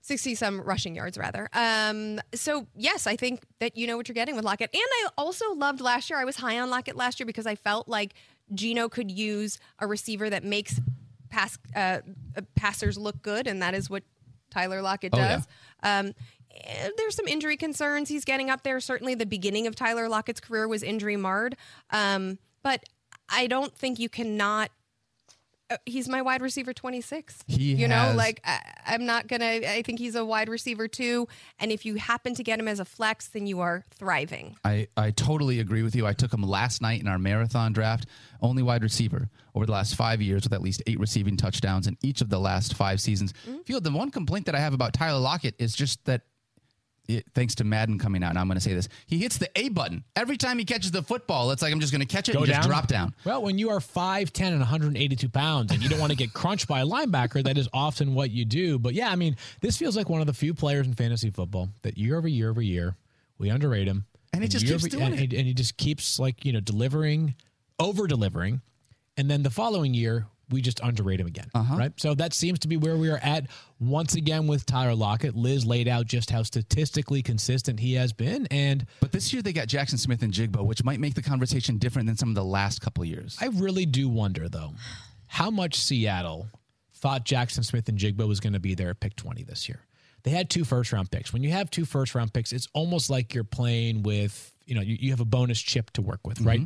60 some rushing yards, rather. Um, so, yes, I think that you know what you're getting with Lockett. And I also loved last year. I was high on Lockett last year because I felt like Geno could use a receiver that makes pass uh, passers look good, and that is what Tyler Lockett Oh, yeah. does. Um, eh, there's some injury concerns. He's getting up there. Certainly, the beginning of Tyler Lockett's career was injury marred. Um, but I don't think you cannot. Uh, he's my wide receiver 26. He you know, like I, I'm not gonna. I think he's a wide receiver too. And if you happen to get him as a flex, then you are thriving. I, I totally agree with you. I took him last night in our marathon draft, only wide receiver over the last five years with at least eight receiving touchdowns in each of the last five seasons. Feel the one complaint that I have about Tyler Lockett is just that. It, thanks to Madden coming out, and I'm going to say this: he hits the A button every time he catches the football. It's like I'm just going to catch it Go and just drop down. Well, when you are 5'10 and 182 pounds and you don't want to get crunched by a linebacker, that is often what you do. But yeah, I mean, this feels like one of the few players in fantasy football that year over year over year, we underrate him. And he just keeps over- doing and, it. And he just keeps like, you know, delivering, over delivering. And then the following year, we just underrate him again. Uh-huh. Right. So that seems to be where we are at once again with Tyler Lockett. Liz laid out just how statistically consistent he has been. And But this year they got Jaxon Smith-Njigba, which might make the conversation different than some of the last couple of years. I really do wonder, though, how much Seattle thought Jaxon Smith-Njigba was going to be there at pick 20 this year. They had two first round picks. When you have two first round picks, it's almost like you're playing with, you know, you, you have a bonus chip to work with, right?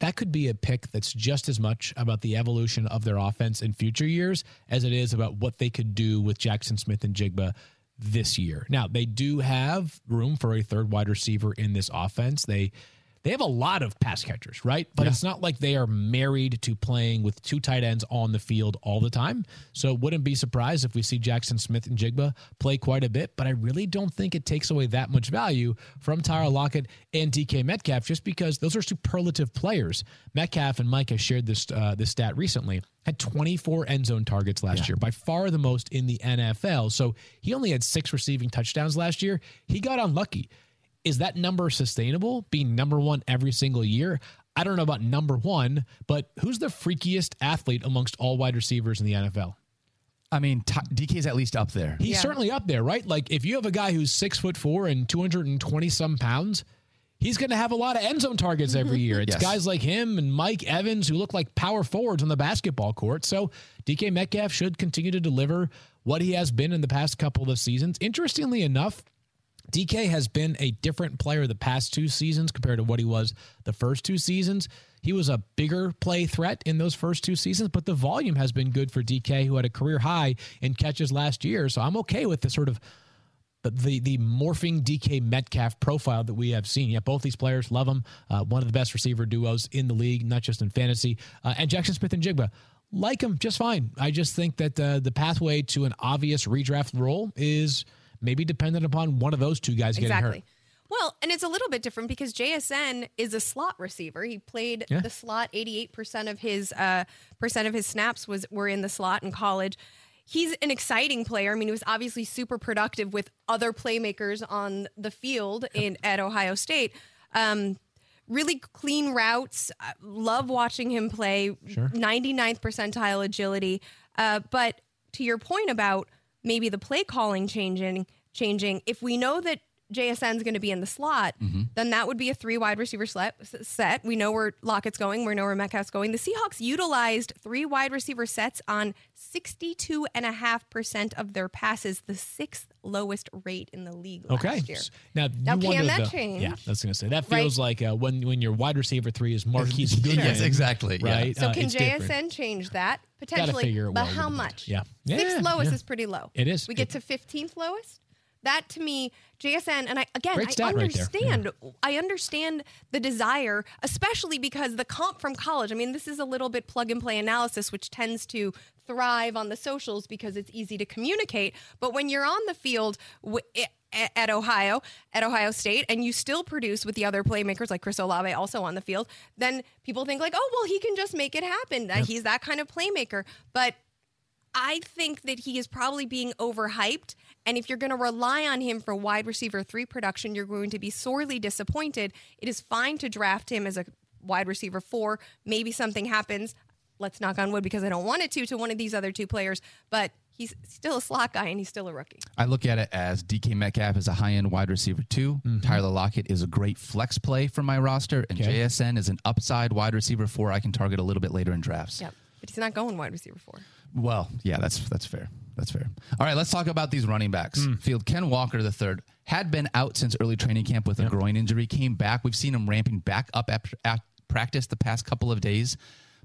That could be a pick that's just as much about the evolution of their offense in future years as it is about what they could do with Jaxon Smith-Njigba this year. Now, they do have room for a third wide receiver in this offense. They they have a lot of pass catchers, right? But it's not like they are married to playing with two tight ends on the field all the time. So wouldn't be surprised if we see Jaxon Smith-Njigba play quite a bit. But I really don't think it takes away that much value from Tyler Lockett and DK Metcalf, just because those are superlative players. Metcalf and Mike has shared this uh, this stat recently. Had 24 end zone targets last year, by far the most in the NFL. So he only had six receiving touchdowns last year. He got unlucky. Is that number sustainable? Being number one every single year? I don't know about number one, but who's the freakiest athlete amongst all wide receivers in the NFL? I mean, Ty- DK's at least up there. He's Yeah. certainly up there, right? Like if you have a guy who's six foot four and 220 some pounds, he's going to have a lot of end zone targets every year. It's Yes. guys like him and Mike Evans who look like power forwards on the basketball court. So DK Metcalf should continue to deliver what he has been in the past couple of seasons. Interestingly enough, DK has been a different player the past two seasons compared to what he was the first two seasons. He was a bigger play threat in those first two seasons, but the volume has been good for DK, who had a career high in catches last year. So I'm okay with the sort of the the, morphing DK Metcalf profile that we have seen. Yeah, both these players love him. Uh, one of the best receiver duos in the league, not just in fantasy. Uh, and Jaxon Smith-Njigba like him just fine. I just think that uh, the pathway to an obvious redraft role is maybe dependent upon one of those two guys getting Exactly. hurt. Well, and it's a little bit different because JSN is a slot receiver. He played Yeah. the slot. Eighty-eight percent of his uh, percent of his snaps was were in the slot in college. He's an exciting player. I mean, he was obviously super productive with other playmakers on the field in at Ohio State. Um, really clean routes. I love watching him play. Sure. 99th percentile agility. Uh, but to your point about maybe the play calling changing, changing. If we know that JSN is going to be in the slot, then that would be a three wide receiver set. set. We know where Lockett's going. We know where Metcalf's going. The Seahawks utilized three wide receiver sets on 62.5% of their passes, the sixth lowest rate in the league last Okay. year. Now, Now, can that the- change? Yeah, that's going to say that Right. feels like uh, when when your wide receiver three is Marquise Goodwin. Yes, exactly. Yeah. Right. So Uh, can JSN different. change that? Potentially. but well how much? budget. Yeah. Sixth lowest yeah. is pretty low. It is. We get to 15th lowest. That to me, JSN, and I again, I stat right understand. I understand the desire, especially because the comp from college. I mean, this is a little bit plug and play analysis, which tends to thrive on the socials because it's easy to communicate. But when you're on the field w- at at Ohio, at Ohio State, and you still produce with the other playmakers like Chris Olave also on the field, then people think like, oh well, he can just make it happen. That He's that kind of playmaker, but I think that he is probably being overhyped. And if you're going to rely on him for wide receiver three production, you're going to be sorely disappointed. It is fine to draft him as a wide receiver four. Maybe something happens. Let's knock on wood because I don't want it to to one of these other two players. But he's still a slot guy and he's still a rookie. I look at it as DK Metcalf is a high end wide receiver 2 Mm-hmm. Tyler Lockett is a great flex play for my roster, and Okay. JSN is an upside wide receiver four I can target a little bit later in drafts. Yep. But he's not going wide receiver four. Well, yeah, that's that's fair. That's fair. All right, let's talk about these running backs. Hmm. Field Ken Walker the third had been out since early training camp with a groin injury, came back. We've seen him ramping back up at, at practice the past couple of days.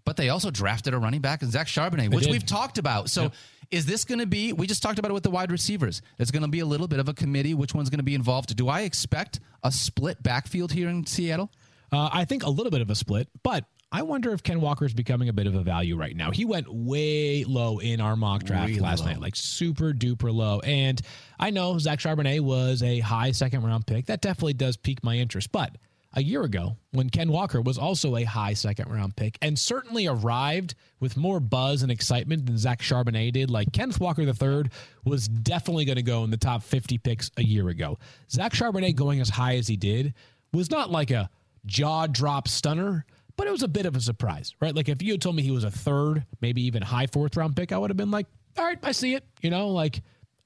But they also drafted a running back, in Zach Charbonnet, which did. we've talked about. So is this going to be? We just talked about it with the wide receivers. It's going to be a little bit of a committee. Which one's going to be involved? Do I expect a split backfield here in Seattle? Uh, I think a little bit of a split, but I wonder if Ken Walker is becoming a bit of a value right now. He went way low in our mock draft Really last low. night, like super duper low. And I know Zach Charbonnet was a high second round pick. That definitely does pique my interest. But a year ago, when Ken Walker was also a high second round pick and certainly arrived with more buzz and excitement than Zach Charbonnet did, like Kenneth Walker III was definitely going to go in the top 50 picks a year ago. Zach Charbonnet going as high as he did was not like a jaw drop stunner, but it was a bit of a surprise, right? Like if you had told me he was a third, maybe even high fourth round pick, I would have been like, all right, I see it. You know, like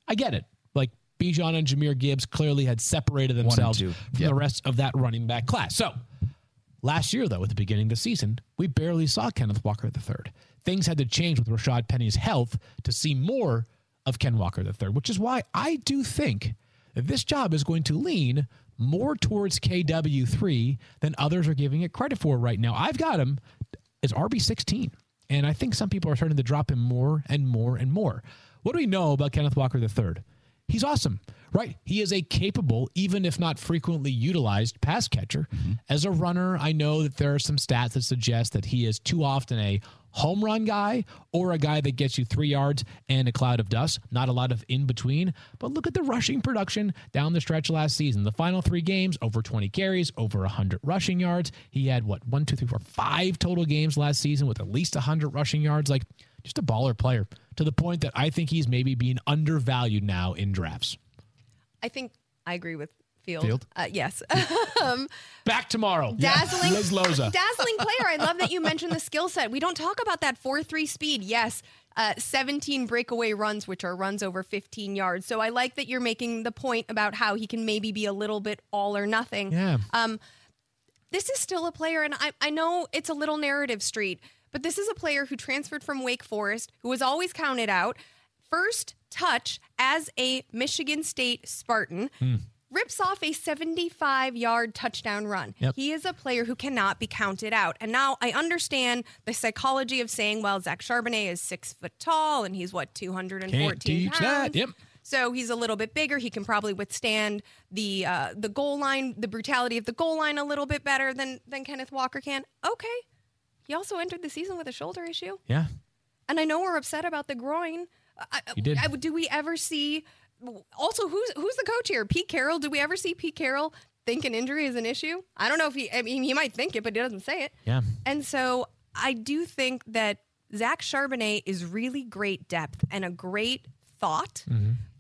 I get it. Like Bijan and Jahmyr Gibbs clearly had separated themselves from Yep. the rest of that running back class. So last year, though, at the beginning of the season, we barely saw Kenneth Walker III. Things had to change with Rashaad Penny's health to see more of Ken Walker III, which is why I do think that this job is going to lean more towards KW3 than others are giving it credit for right now. I've got him as RB16, and I think some people are starting to drop him more and more and more. What do we know about Kenneth Walker III? He's awesome, right? He is a capable, even if not frequently utilized, pass catcher. Mm-hmm. As a runner, I know that there are some stats that suggest that he is too often a home run guy or a guy that gets you three yards and a cloud of dust. Not a lot of in between. But look at the rushing production down the stretch last season. The final three games, over 20 carries, over 100 rushing yards. He had what, one, two, three, four, five total games last season with at least 100 rushing yards. Like, just a baller player to the point that I think he's maybe being undervalued now in drafts. I think I agree with Field. Field? Uh, yes. Back tomorrow. dazzling, Liz Loza. dazzling player. I love that you mentioned the skill set. We don't talk about that four three speed. Yes, uh, 17 breakaway runs, which are runs over 15 yards. So I like that you're making the point about how he can maybe be a little bit all or nothing. Yeah. Um, this is still a player, and I, I know it's a little narrative street, but this is a player who transferred from Wake Forest, who was always counted out. First touch as a Michigan State Spartan. Rips off a 75 yard touchdown run. Yep. He is a player who cannot be counted out. And now I understand the psychology of saying, well, Zach Charbonnet is six foot tall and he's what, 214 Can't teach pounds. that. Yep. So he's a little bit bigger. He can probably withstand the uh, the goal line, the brutality of the goal line a little bit better than than Kenneth Walker can. Okay. He also entered the season with a shoulder issue, Yeah. and I know we're upset about the groin. I, You did. I, do we ever see? Also, who's who's the coach here? Pete Carroll. Do we ever see Pete Carroll think an injury is an issue? I don't know if he. I mean, he might think it, but he doesn't say it. Yeah. And so I do think that Zach Charbonnet is really great depth and a great thought,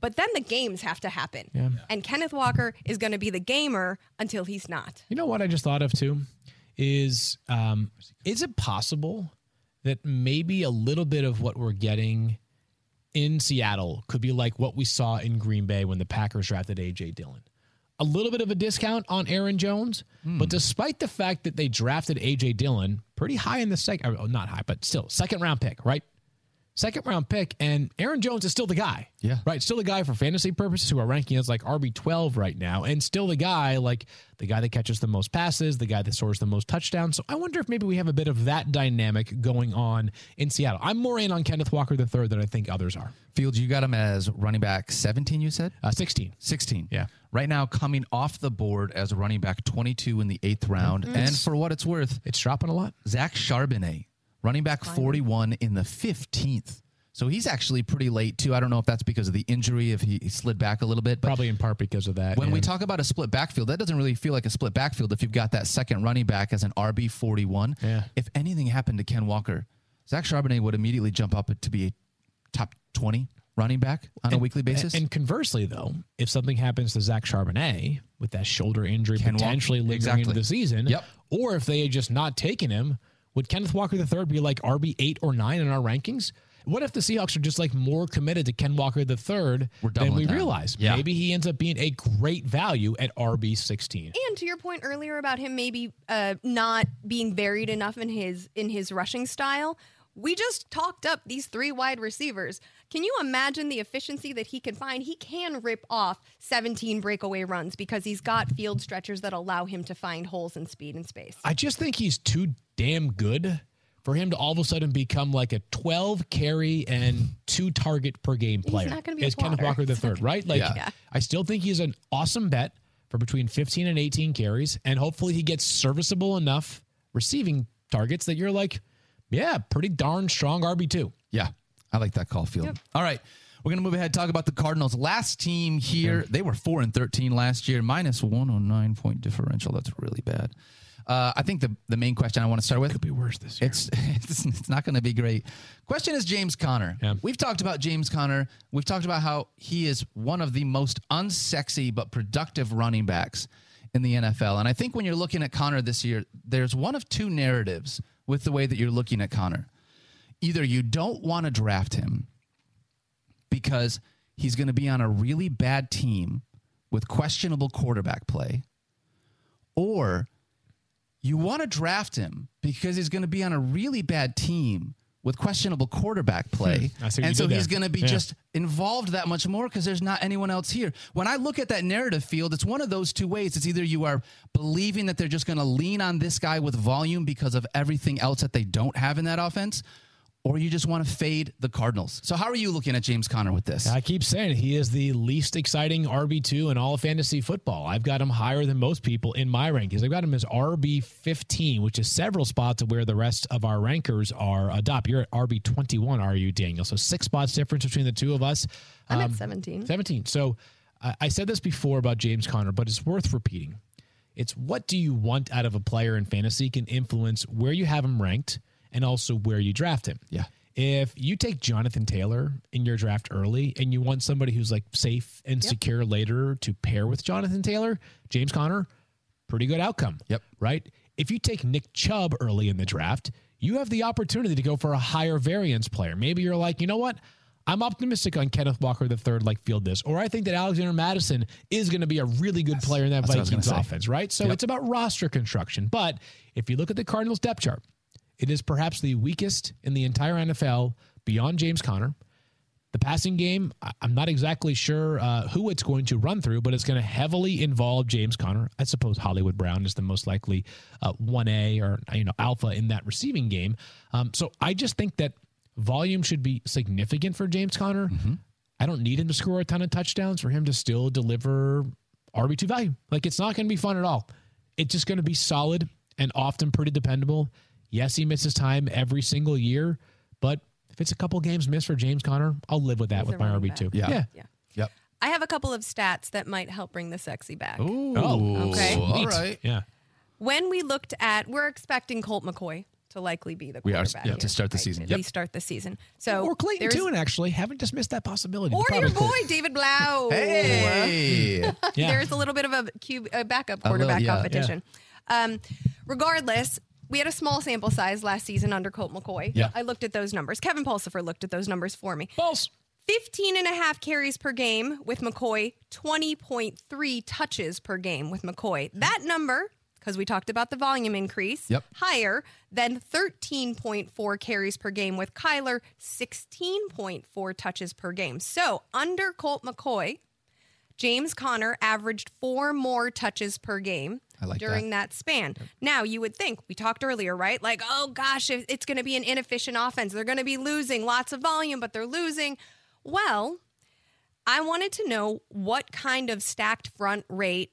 but then the games have to happen. Yeah. And Kenneth Walker is going to be the gamer until he's not. You know what I just thought of too is um, is it possible that maybe a little bit of what we're getting in Seattle could be like what we saw in Green Bay when the Packers drafted AJ Dillon? A little bit of a discount on Aaron Jones, but hmm. despite the fact that they drafted AJ Dillon pretty high in the second, uh, not high, but still second round pick, right? Second round pick, and Aaron Jones is still the guy. Yeah. Right. Still the guy for fantasy purposes who are ranking as like RB12 right now, and still the guy, like the guy that catches the most passes, the guy that scores the most touchdowns. So I wonder if maybe we have a bit of that dynamic going on in Seattle. I'm more in on Kenneth Walker III than I think others are. Fields, you got him as running back 17, you said? Uh, 16. 16. Yeah. Right now, coming off the board as running back 22 in the eighth round. And for what it's worth, It's dropping a lot. Zach Charbonnet, running back 41 in the 15th. So he's actually pretty late, too. I don't know if that's because of the injury, if he, he slid back a little bit. But Probably in part because of that. when we talk about a split backfield, that doesn't really feel like a split backfield if you've got that second running back as an RB 41. Yeah. If anything happened to Ken Walker, Zach Charbonnet would immediately jump up to be a top 20 running back on a weekly basis. And conversely, though, if something happens to Zach Charbonnet with that shoulder injury Ken Walker- potentially lingering exactly. into the season, Yep. or if they had just not taken him, would Kenneth Walker III be like RB eight or nine in our rankings? What if the Seahawks are just like more committed to Ken Walker III We're than we down. realize? Yeah. Maybe he ends up being a great value at RB sixteen. And to your point earlier about him maybe uh, not being varied enough in his in his rushing style, we just talked up these three wide receivers. Can you imagine the efficiency that he can find? He can rip off 17 breakaway runs because he's got field stretchers that allow him to find holes in speed and space. I just think he's too damn good for him to all of a sudden become like a 12 carry and two target per game player. not gonna be a Is Kenneth. Walker the third, right? Like, Yeah. Yeah. I still think he's an awesome bet for between 15 and 18 carries, and hopefully he gets serviceable enough receiving targets that you're like, yeah, pretty darn strong RB2. Yeah, I like that call, Field. All right, we're gonna move ahead. Talk about the Cardinals. Last team here, they were four and thirteen last year, minus one hundred nine point differential. That's really bad. Uh, I think the the main question I want to start with Could be worse this year. It's it's, it's not going to be great. Question is James Conner. Yeah. We've talked about James Conner. We've talked about how he is one of the most unsexy but productive running backs in the NFL. And I think when you're looking at Conner this year, there's one of two narratives with the way that you're looking at Conner. Either you don't want to draft him because he's going to be on a really bad team with questionable quarterback play, or you want to draft him because he's going to be on a really bad team with questionable quarterback hmm. play. I see what and so he's going to be Yeah. just involved that much more because there's not anyone else here. When I look at that narrative field, it's one of those two ways. It's either you are believing that they're just going to lean on this guy with volume because of everything else that they don't have in that offense, or you just want to fade the Cardinals. So, how are you looking at James Conner with this? I keep saying he is the least exciting RB2 in all of fantasy football. I've got him higher than most people in my rankings. I've got him as RB15, which is several spots of where the rest of our rankers are. Uh, Dopp, you're at RB21, are you, Daniel? So six spots difference between the two of us. I'm Um, at 17. 17. So I I said this before about James Conner, but it's worth repeating. It's what do you want out of a player in fantasy can influence where you have him ranked and also where you draft him. Yeah. If you take Jonathan Taylor in your draft early and you want somebody who's like safe and secure later to pair with Jonathan Taylor, James Conner, pretty good outcome. Yep. Right? If you take Nick Chubb early in the draft, you have the opportunity to go for a higher variance player. Maybe you're like, you know what? I'm optimistic on Kenneth Walker the third, like field this, or I think that Alexander Mattison is going to be a really good player in that That's what I was Vikings offense, right? So Yep. it's about roster construction. But if you look at the Cardinals depth chart, it is perhaps the weakest in the entire NFL beyond James Conner. The passing game, I'm not exactly sure uh, who it's going to run through, but it's going to heavily involve James Conner. I suppose Hollywood Brown is the most likely uh, 1A or you know alpha in that receiving game. Um, so I just think that volume should be significant for James Conner. I don't need him to score a ton of touchdowns for him to still deliver RB2 value. Like it's not going to be fun at all. It's just going to be solid and often pretty dependable. Yes, he misses time every single year, but if it's a couple games missed for James Conner, I'll live with that He's with my RB2. back. Yeah. Yeah. Yep. I have a couple of stats that might help bring the sexy back. Ooh, Oh, Okay. All Neat. Yeah. When we looked at, we're expecting Colt McCoy to likely be the We are, quarterback yeah, here, to start the right? season. At Yep. least start the season. So Or Clayton there's- Tune, actually. Haven't dismissed that possibility. or your boy David Blough. Hey. Yeah. There's a little bit of a, backup A little, quarterback yeah, competition. Um, regardless, we had a small sample size last season under Colt McCoy. Yeah. I looked at those numbers. Kevin Pulsifer looked at those numbers for me. False. 15 and a half carries per game with McCoy, 20.3 touches per game with McCoy. That number, because we talked about the volume increase, Yep. higher than 13.4 carries per game with Kyler, 16.4 touches per game. So under Colt McCoy, James Conner averaged four more touches per game like during that, span. Now, you would think, we talked earlier, right? Like, oh gosh, it's going to be an inefficient offense. They're going to be losing lots of volume, but they're losing. Well, I wanted to know what kind of stacked front rate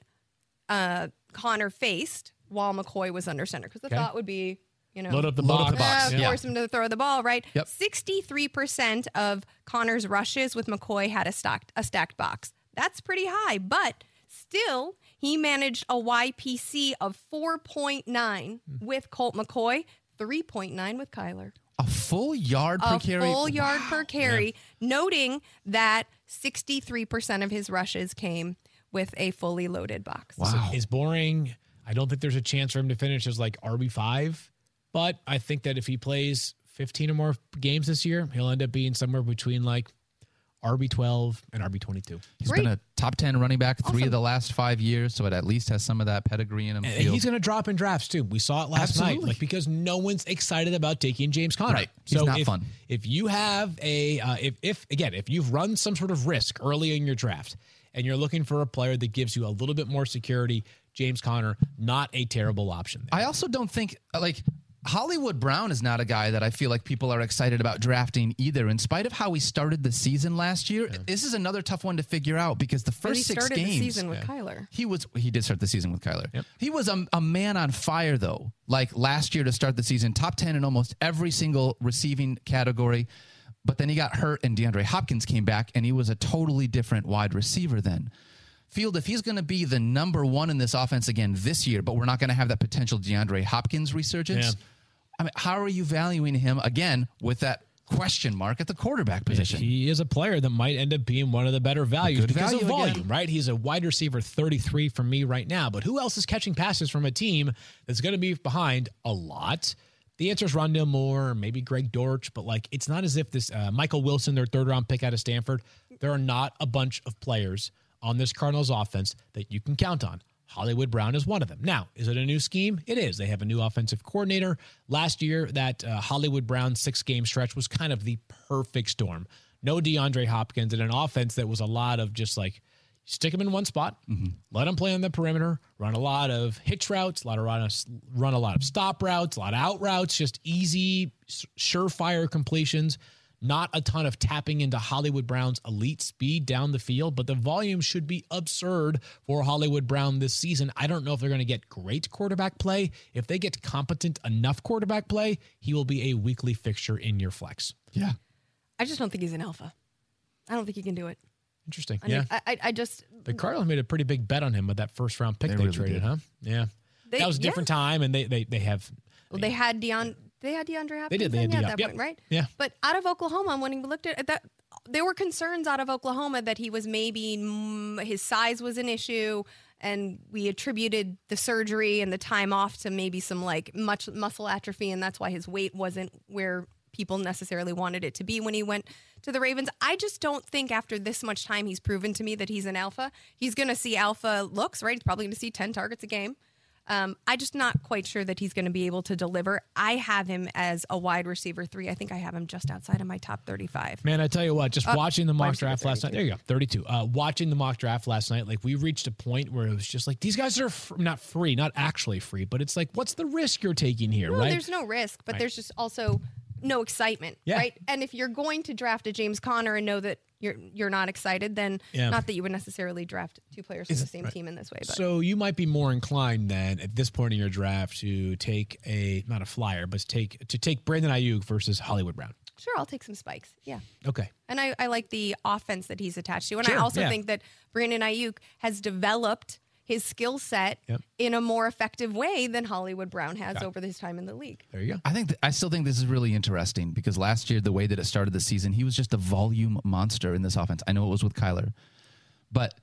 uh, Conner faced while McCoy was under center. Because the Okay. thought would be, you know, Load up the Load up box. the box. uh, Yeah. force him to throw the ball, right? Yep. 63% of Conner's rushes with McCoy had a stacked a stacked box. That's pretty high, but still he managed a YPC of 4.9 with Colt McCoy, 3.9 with Kyler. A full yard per a carry. full yard per carry, noting that 63% of his rushes came with a fully loaded box. Wow. is boring. I don't think there's a chance for him to finish as like RB five, but I think that if he plays 15 or more games this year, he'll end up being somewhere between like RB 12 and RB 22. He's Great. been a top 10 running back three Awesome. of the last five years, so it at least has some of that pedigree in him. And field. he's going to drop in drafts too. We saw it last night, like because no one's excited about taking James Conner. Right. He's so not if, fun. If you have a, uh, if if again, if you've run some sort of risk early in your draft and you're looking for a player that gives you a little bit more security, James Conner, not a terrible option. There. I also don't think like Hollywood Brown is not a guy that I feel like people are excited about drafting either. In spite of how he started the season last year, this is another tough one to figure out because the But he first six started games the season with Kyler. He was he did start the season with Kyler. He was a, a man on fire though. Like last year to start the season, top 10 in almost every single receiving category. But then he got hurt and DeAndre Hopkins came back and he was a totally different wide receiver then. Field, if he's going to be the number one in this offense again this year, but we're not going to have that potential DeAndre Hopkins resurgence, Yeah. I mean, how are you valuing him again with that question mark at the quarterback position? He is a player that might end up being one of the better values because of volume, again. right? He's a wide receiver 33 for me right now. But who else is catching passes from a team that's going to be behind a lot? The answer is Rondale Moore, maybe Greg Dortch, but like it's not as if this uh, Michael Wilson, their third round pick out of Stanford, there are not a bunch of players on this Cardinals offense that you can count on. Hollywood Brown is one of them. Now, is it a new scheme? It is. They have a new offensive coordinator. Last year, that uh, Hollywood Brown six game stretch was kind of the perfect storm. No DeAndre Hopkins and an offense that was a lot of just like stick him in one spot, let him play on the perimeter, run a lot of hitch routes, a lot of run, run a lot of stop routes, a lot of out routes, just easy, surefire completions. Not a ton of tapping into Hollywood Brown's elite speed down the field, but the volume should be absurd for Hollywood Brown this season. I don't know if they're going to get great quarterback play. If they get competent enough quarterback play, he will be a weekly fixture in your flex. yeah. I just don't think he's an alpha. I don't think he can do it. Interesting. I yeah. mean, I, I, I just The Cardinals made a pretty big bet on him with that first round pick They they, really traded, did. huh? Yeah. They- that was a yeah. different time, and they they they have. well, they had Deon. They had DeAndre Hopkins. They did, they had at that Yep. point, right? Yeah. But out of Oklahoma, when he looked at that, there were concerns out of Oklahoma that he was maybe mm, his size was an issue, and we attributed the surgery and the time off to maybe some like much muscle atrophy, and that's why his weight wasn't where people necessarily wanted it to be when he went to the Ravens. I just don't think after this much time he's proven to me that he's an alpha. He's going to see alpha looks, right? He's probably going to see 10 targets a game. Um, I just not quite sure that he's going to be able to deliver. I have him as a wide receiver three. I think I have him just outside of my top 35. Man, I tell you what, just watching the Uh, mock draft last night. There you go, thirty-two. Uh, watching the mock draft last night, like we reached a point where it was just like these guys are f- not free, not actually free, but it's like, what's the risk you're taking here, No, right? there's no risk, but there's just also no excitement, Yeah. right? And if you're going to draft a James Conner and know that you're you're not excited, then Yeah. not that you would necessarily draft two players from the same team in this way. But So you might be more inclined then at this point in your draft to take a not a flyer, but to take to take Brandon Aiyuk versus Hollywood Brown. sure, I'll take some spikes. Yeah. Okay. And I, I like the offense that he's attached to. And I also yeah. think that Brandon Aiyuk has developed his skill set Yep. in a more effective way than Hollywood Brown has over his time in the league. There you go. I think th- I still think this is really interesting because last year the way that it started the season, he was just a volume monster in this offense. I know it was with Kyler, but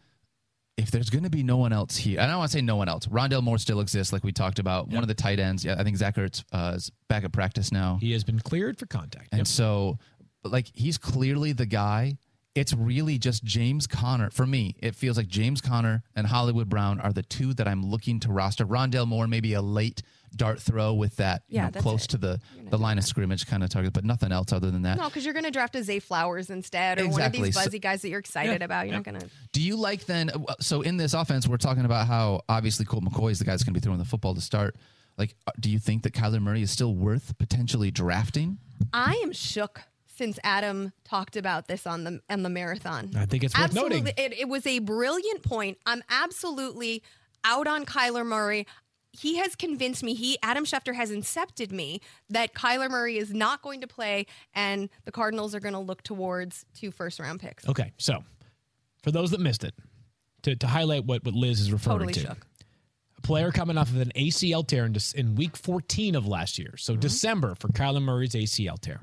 if there's going to be no one else here, I don't want to say no one else. Rondale Moore still exists, like we talked about. One of the tight ends, yeah, I think Zach Ertz uh, is back at practice now, He has been cleared for contact. and Yep. so but, like he's clearly the guy. It's really just James Conner. For me, it feels like James Conner and Hollywood Brown are the two that I'm looking to roster. Rondale Moore, maybe a late dart throw with that, you know, close it. to the, the line of scrimmage kind of target, but nothing else other than that. No, because you're going to draft a Zay Flowers instead, or one of Exactly. these So- buzzy guys that you're excited about. You're not going to. Do you like then? uh, So in this offense, we're talking about how obviously Colt McCoy is the guy that's going to be throwing the football to start. Like, uh, do you think that Kyler Murray is still worth potentially drafting? I am shook since Adam talked about this on the on the marathon. I think it's worth absolutely, noting. It, it was a brilliant point. I'm absolutely out on Kyler Murray. He has convinced me. He Adam Schefter has incepted me that Kyler Murray is not going to play, and the Cardinals are going to look towards two first round picks. Okay, so for those that missed it, to, to highlight what, what Liz is referring Totally to, shook. player coming off of an ACL tear in, in week 14 of last year. So mm-hmm. December for Kyler Murray's ACL tear.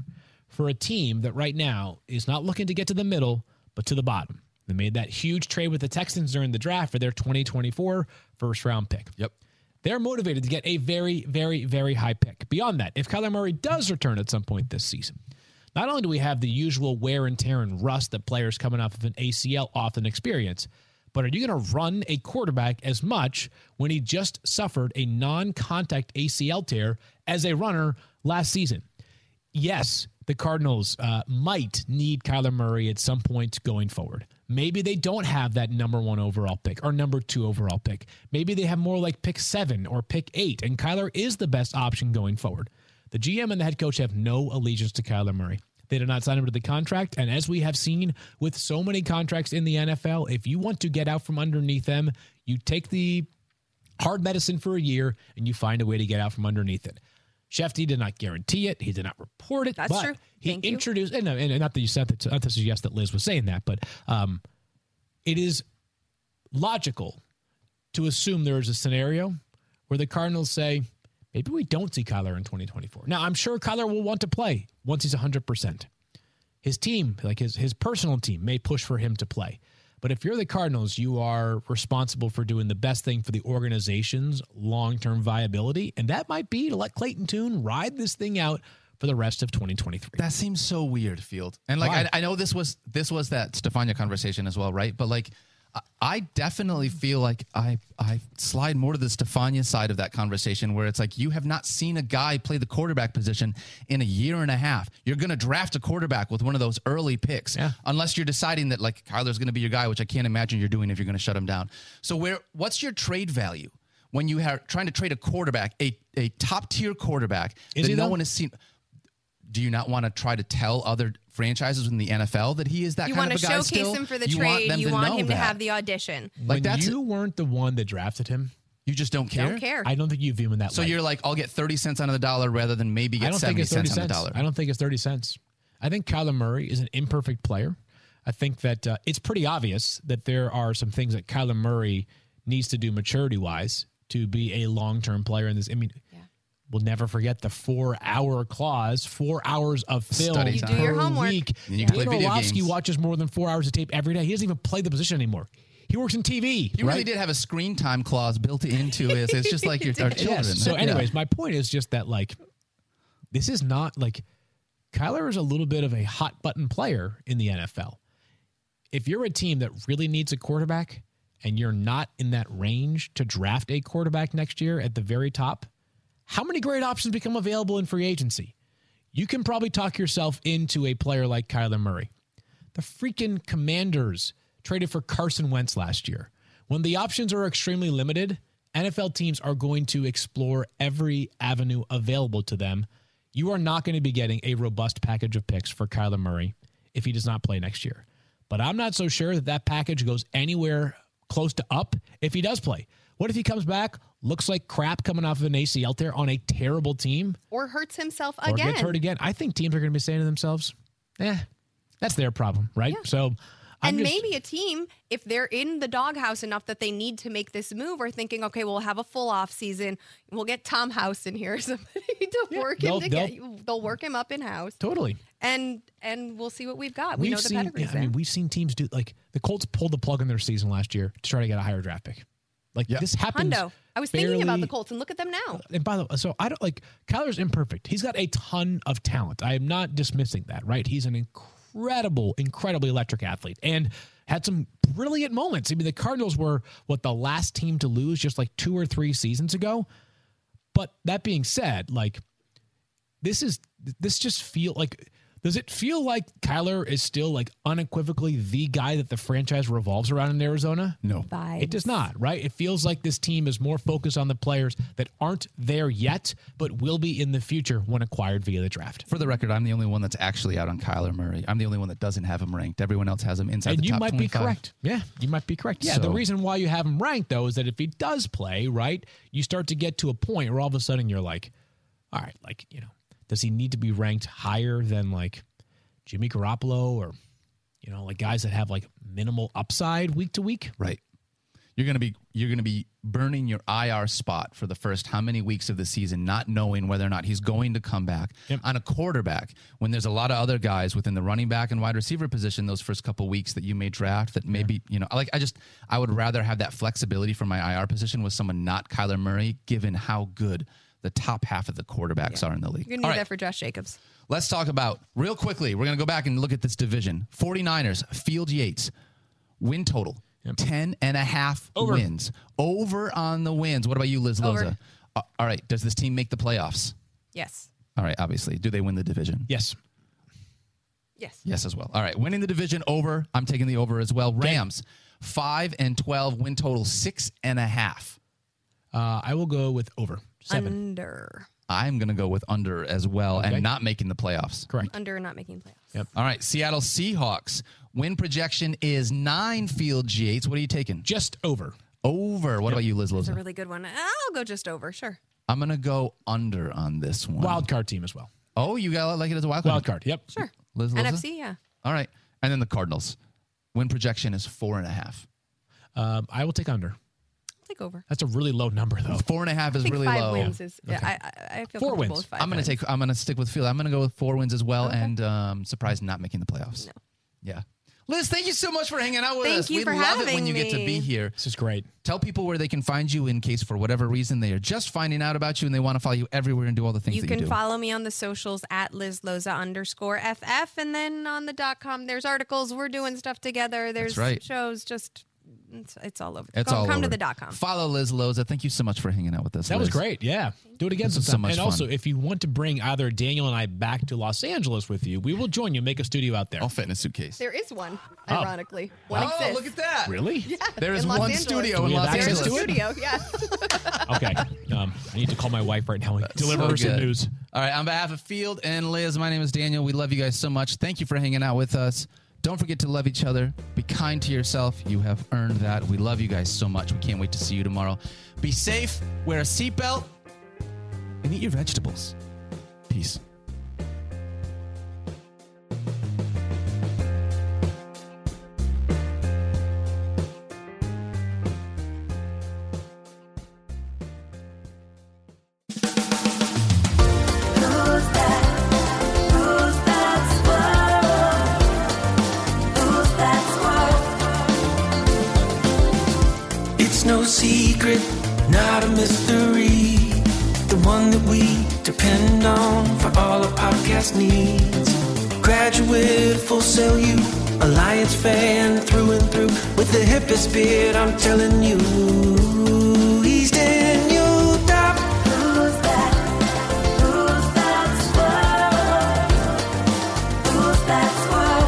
For a team that right now is not looking to get to the middle, but to the bottom. They made that huge trade with the Texans during the draft for their 2024 first round pick. Yep. They're motivated to get a very, very, very high pick. Beyond that, if Kyler Murray does return at some point this season, not only do we have the usual wear and tear and rust that players coming off of an ACL often experience, but are you going to run a quarterback as much when he just suffered a non contact ACL tear as a runner last season? Yes, the Cardinals uh, might need Kyler Murray at some point going forward. Maybe they don't have that number one overall pick or number two overall pick. Maybe they have more like pick seven or pick eight, and Kyler is the best option going forward. The GM and the head coach have no allegiance to Kyler Murray. They did not sign him to the contract. And as we have seen with so many contracts in the NFL, if you want to get out from underneath them, you take the hard medicine for a year and you find a way to get out from underneath it. Schefty did not guarantee it. He did not report it. That's but true. He Thank you. introduced, and, and not that you said that, not to suggest that Liz was saying that, but um, it is logical to assume there is a scenario where the Cardinals say, maybe we don't see Kyler in 2024. Now, I'm sure Kyler will want to play once he's 100%. His team, like his, his personal team, may push for him to play. But if you're the Cardinals, you are responsible for doing the best thing for the organization's long term viability. And that might be to let Clayton Tune ride this thing out for the rest of 2023. That seems so weird, Field. And like I, I know this was this was that Stephania conversation as well, right? But like I- definitely feel like I I slide more to the Stephania side of that conversation where it's like you have not seen a guy play the quarterback position in a year and a half. You're going to draft a quarterback with one of those early picks, Yeah. unless you're deciding that like Kyler's going to be your guy, which I can't imagine you're doing if you're going to shut him down. So where what's your trade value when you are trying to trade a quarterback, a a top tier quarterback Is that no though? one has seen? do you not want to try to tell other franchises in the NFL that he is that You kind want of to a guy showcase him for the you trade. Want you want know him to have the audition. like when that's you weren't the one that drafted him, you just don't care. Don't care. I don't think you view him in that So light. you're like, I'll get thirty cents on the dollar rather than maybe I get seventy it's 30 cents on the dollar. I don't think it's 30 cents. I think Kyler Murray is an imperfect player. I think that uh, it's pretty obvious that there are some things that Kyler Murray needs to do maturity wise to be a long term player in this. I mean, we'll never forget the four hour clause, four hours of film Study You do your per homework. week. And you can play Dan video Orlovsky games. watches more than four hours of tape every day. He doesn't even play the position anymore. He works in TV. You right? really did have a screen time clause built into it. It's just like your our children. Yes. So, Yeah. anyways, my point is just that like this is not like Kyler is a little bit of a hot button player in the NFL. If you're a team that really needs a quarterback and you're not in that range to draft a quarterback next year at the very top, how many great options become available in free agency? You can probably talk yourself into a player like Kyler Murray. The freaking Commanders traded for Carson Wentz last year. When the options are extremely limited, NFL teams are going to explore every avenue available to them. You are not going to be getting a robust package of picks for Kyler Murray if he does not play next year. But I'm not so sure that that package goes anywhere close to up if he does play. What if he comes back, looks like crap coming off of an ACL tear on a terrible team, Or hurts himself or again. gets hurt again? I think teams are going to be saying to themselves, "Eh, that's their problem, right?" So, I'm and just- maybe a team, if they're in the doghouse enough that they need to make this move, are thinking, okay, we'll have a full off season. We'll get Tom House in here, somebody to work him they'll- to get. They'll work him up in house, totally. and and we'll see what we've got. We know the seen, pedigree's yeah, I mean, we've seen teams do like the Colts pulled the plug in their season last year to try to get a higher draft pick. Like Yeah. this happens. Hundo. I was thinking about the Colts, and look at them now. And by the way, so I don't like Kyler's imperfect. He's got a ton of talent. I am not dismissing that, right? He's an incredible, incredibly electric athlete and had some brilliant moments. I mean, the Cardinals were what the last team to lose just like two or three seasons ago. But that being said, like this is this just feel like does it feel like Kyler is still like unequivocally the guy that the franchise revolves around in Arizona? no. Vibes. It does not, right? It feels like this team is more focused on the players that aren't there yet, but will be in the future when acquired via the draft. For the record, I'm the only one that's actually out on Kyler Murray. I'm the only one that doesn't have him ranked. Everyone else has him inside And the you might 25. be correct. Yeah, you might be correct. Yeah, the reason why you have him ranked, though, is that if he does play, right, you start to get to a point where all of a sudden you're like, all right, like, you know, does he need to be ranked higher than like Jimmy Garoppolo or, you know, like guys that have like minimal upside week to week? Right. You're gonna be you're gonna be burning your IR spot for the first how many weeks of the season, not knowing whether or not he's going to come back Yep. on a quarterback when there's a lot of other guys within the running back and wide receiver position those first couple weeks that you may draft that maybe you know like I just I would rather have that flexibility for my IR position with someone not Kyler Murray, given how good the top half of the quarterbacks are in the league. You're gonna need All right. that for Josh Jacobs. Let's talk about real quickly. We're going to go back and look at this division. 49ers, Field Yates, win total 10 and a half Over. wins. Over on the wins. What about you, Liz Over. Loza? Uh, all right. Does this team make the playoffs? Yes. All right. Obviously. Do they win the division? Yes. Yes. Yes, as well. All right. Winning the division over. I'm taking the over as well. Rams, 5 and 12, win total six and a half. Uh, I will go with over seven. Under. I'm going to go with under as well Okay. and not making the playoffs. Correct. Under and not making playoffs. Yep. All right. Seattle Seahawks, win projection is nine Field Yates. What are you taking? Just over. Over. What about you, Liz It's a really good one. I'll go just over. Sure. I'm gonna go under on this one. Wild card team as well. Oh, you got like it as a wild card. Wild card. Yep. Sure. Liz Loza? NFC, yeah. All right, and then the Cardinals. Win projection is four and a half. Um, I will take under. I'll take over. That's a really low number though. Four and a half I is think really five low. wins is. I, I, I feel Four wins. With five I'm gonna wins. take. I'm gonna stick with field. I'm gonna go with four wins as well, Okay. and um, surprised not making the playoffs. No. Yeah. Liz, thank you so much for hanging out with Thank us. you we for love it when having you get to be here. This is great. Tell people where they can find you in case, for whatever reason, they are just finding out about you and they want to follow you everywhere and do all the things You that can you do. follow me on the socials at Liz Loza underscore FF. And then on the dot com, there's articles. We're doing stuff together. There's right. shows. Just, it's, it's all over. it's come all come over. to the dot com. Follow Liz Loza. Thank you so much for hanging out with us. That was great. Yeah. Do it again This sometime. so much and also, if you want to bring either Daniel and I back to Los Angeles with you, we will join you. Make a studio out there. I'll fit in a suitcase. There is one, ironically. One oh, look at that. Really? Yeah. There is Los one Angeles. studio Do in Los access Angeles. to it? Studio, Yeah. Okay. Um, I need to call my wife right now and deliver So her some news. All right, on behalf of Field and Liz, my name is Daniel. We love you guys so much. Thank you for hanging out with us. Don't forget to love each other. Be kind to yourself. You have earned that. We love you guys so much. We can't wait to see you tomorrow. Be safe, wear a seatbelt, and eat your vegetables. Peace. With beard, I'm telling you, he's Daniel Dopp. Who's that? Who's that squirrel? Who's that squirrel?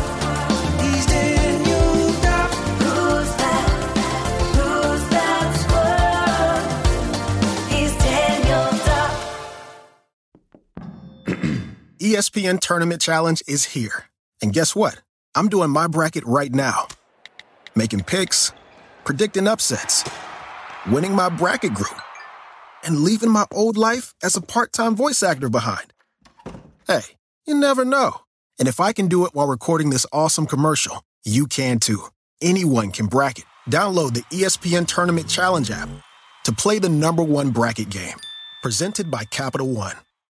He's Daniel Dopp. Who's that? Who's that squirrel? He's Daniel Duck. ESPN Tournament Challenge is here. And guess what? I'm doing my bracket right now. Making picks, predicting upsets, winning my bracket group, and leaving my old life as a part time voice actor behind. Hey, you never know. And if I can do it while recording this awesome commercial, you can too. Anyone can bracket. Download the ESPN Tournament Challenge app to play the number one bracket game. Presented by Capital One.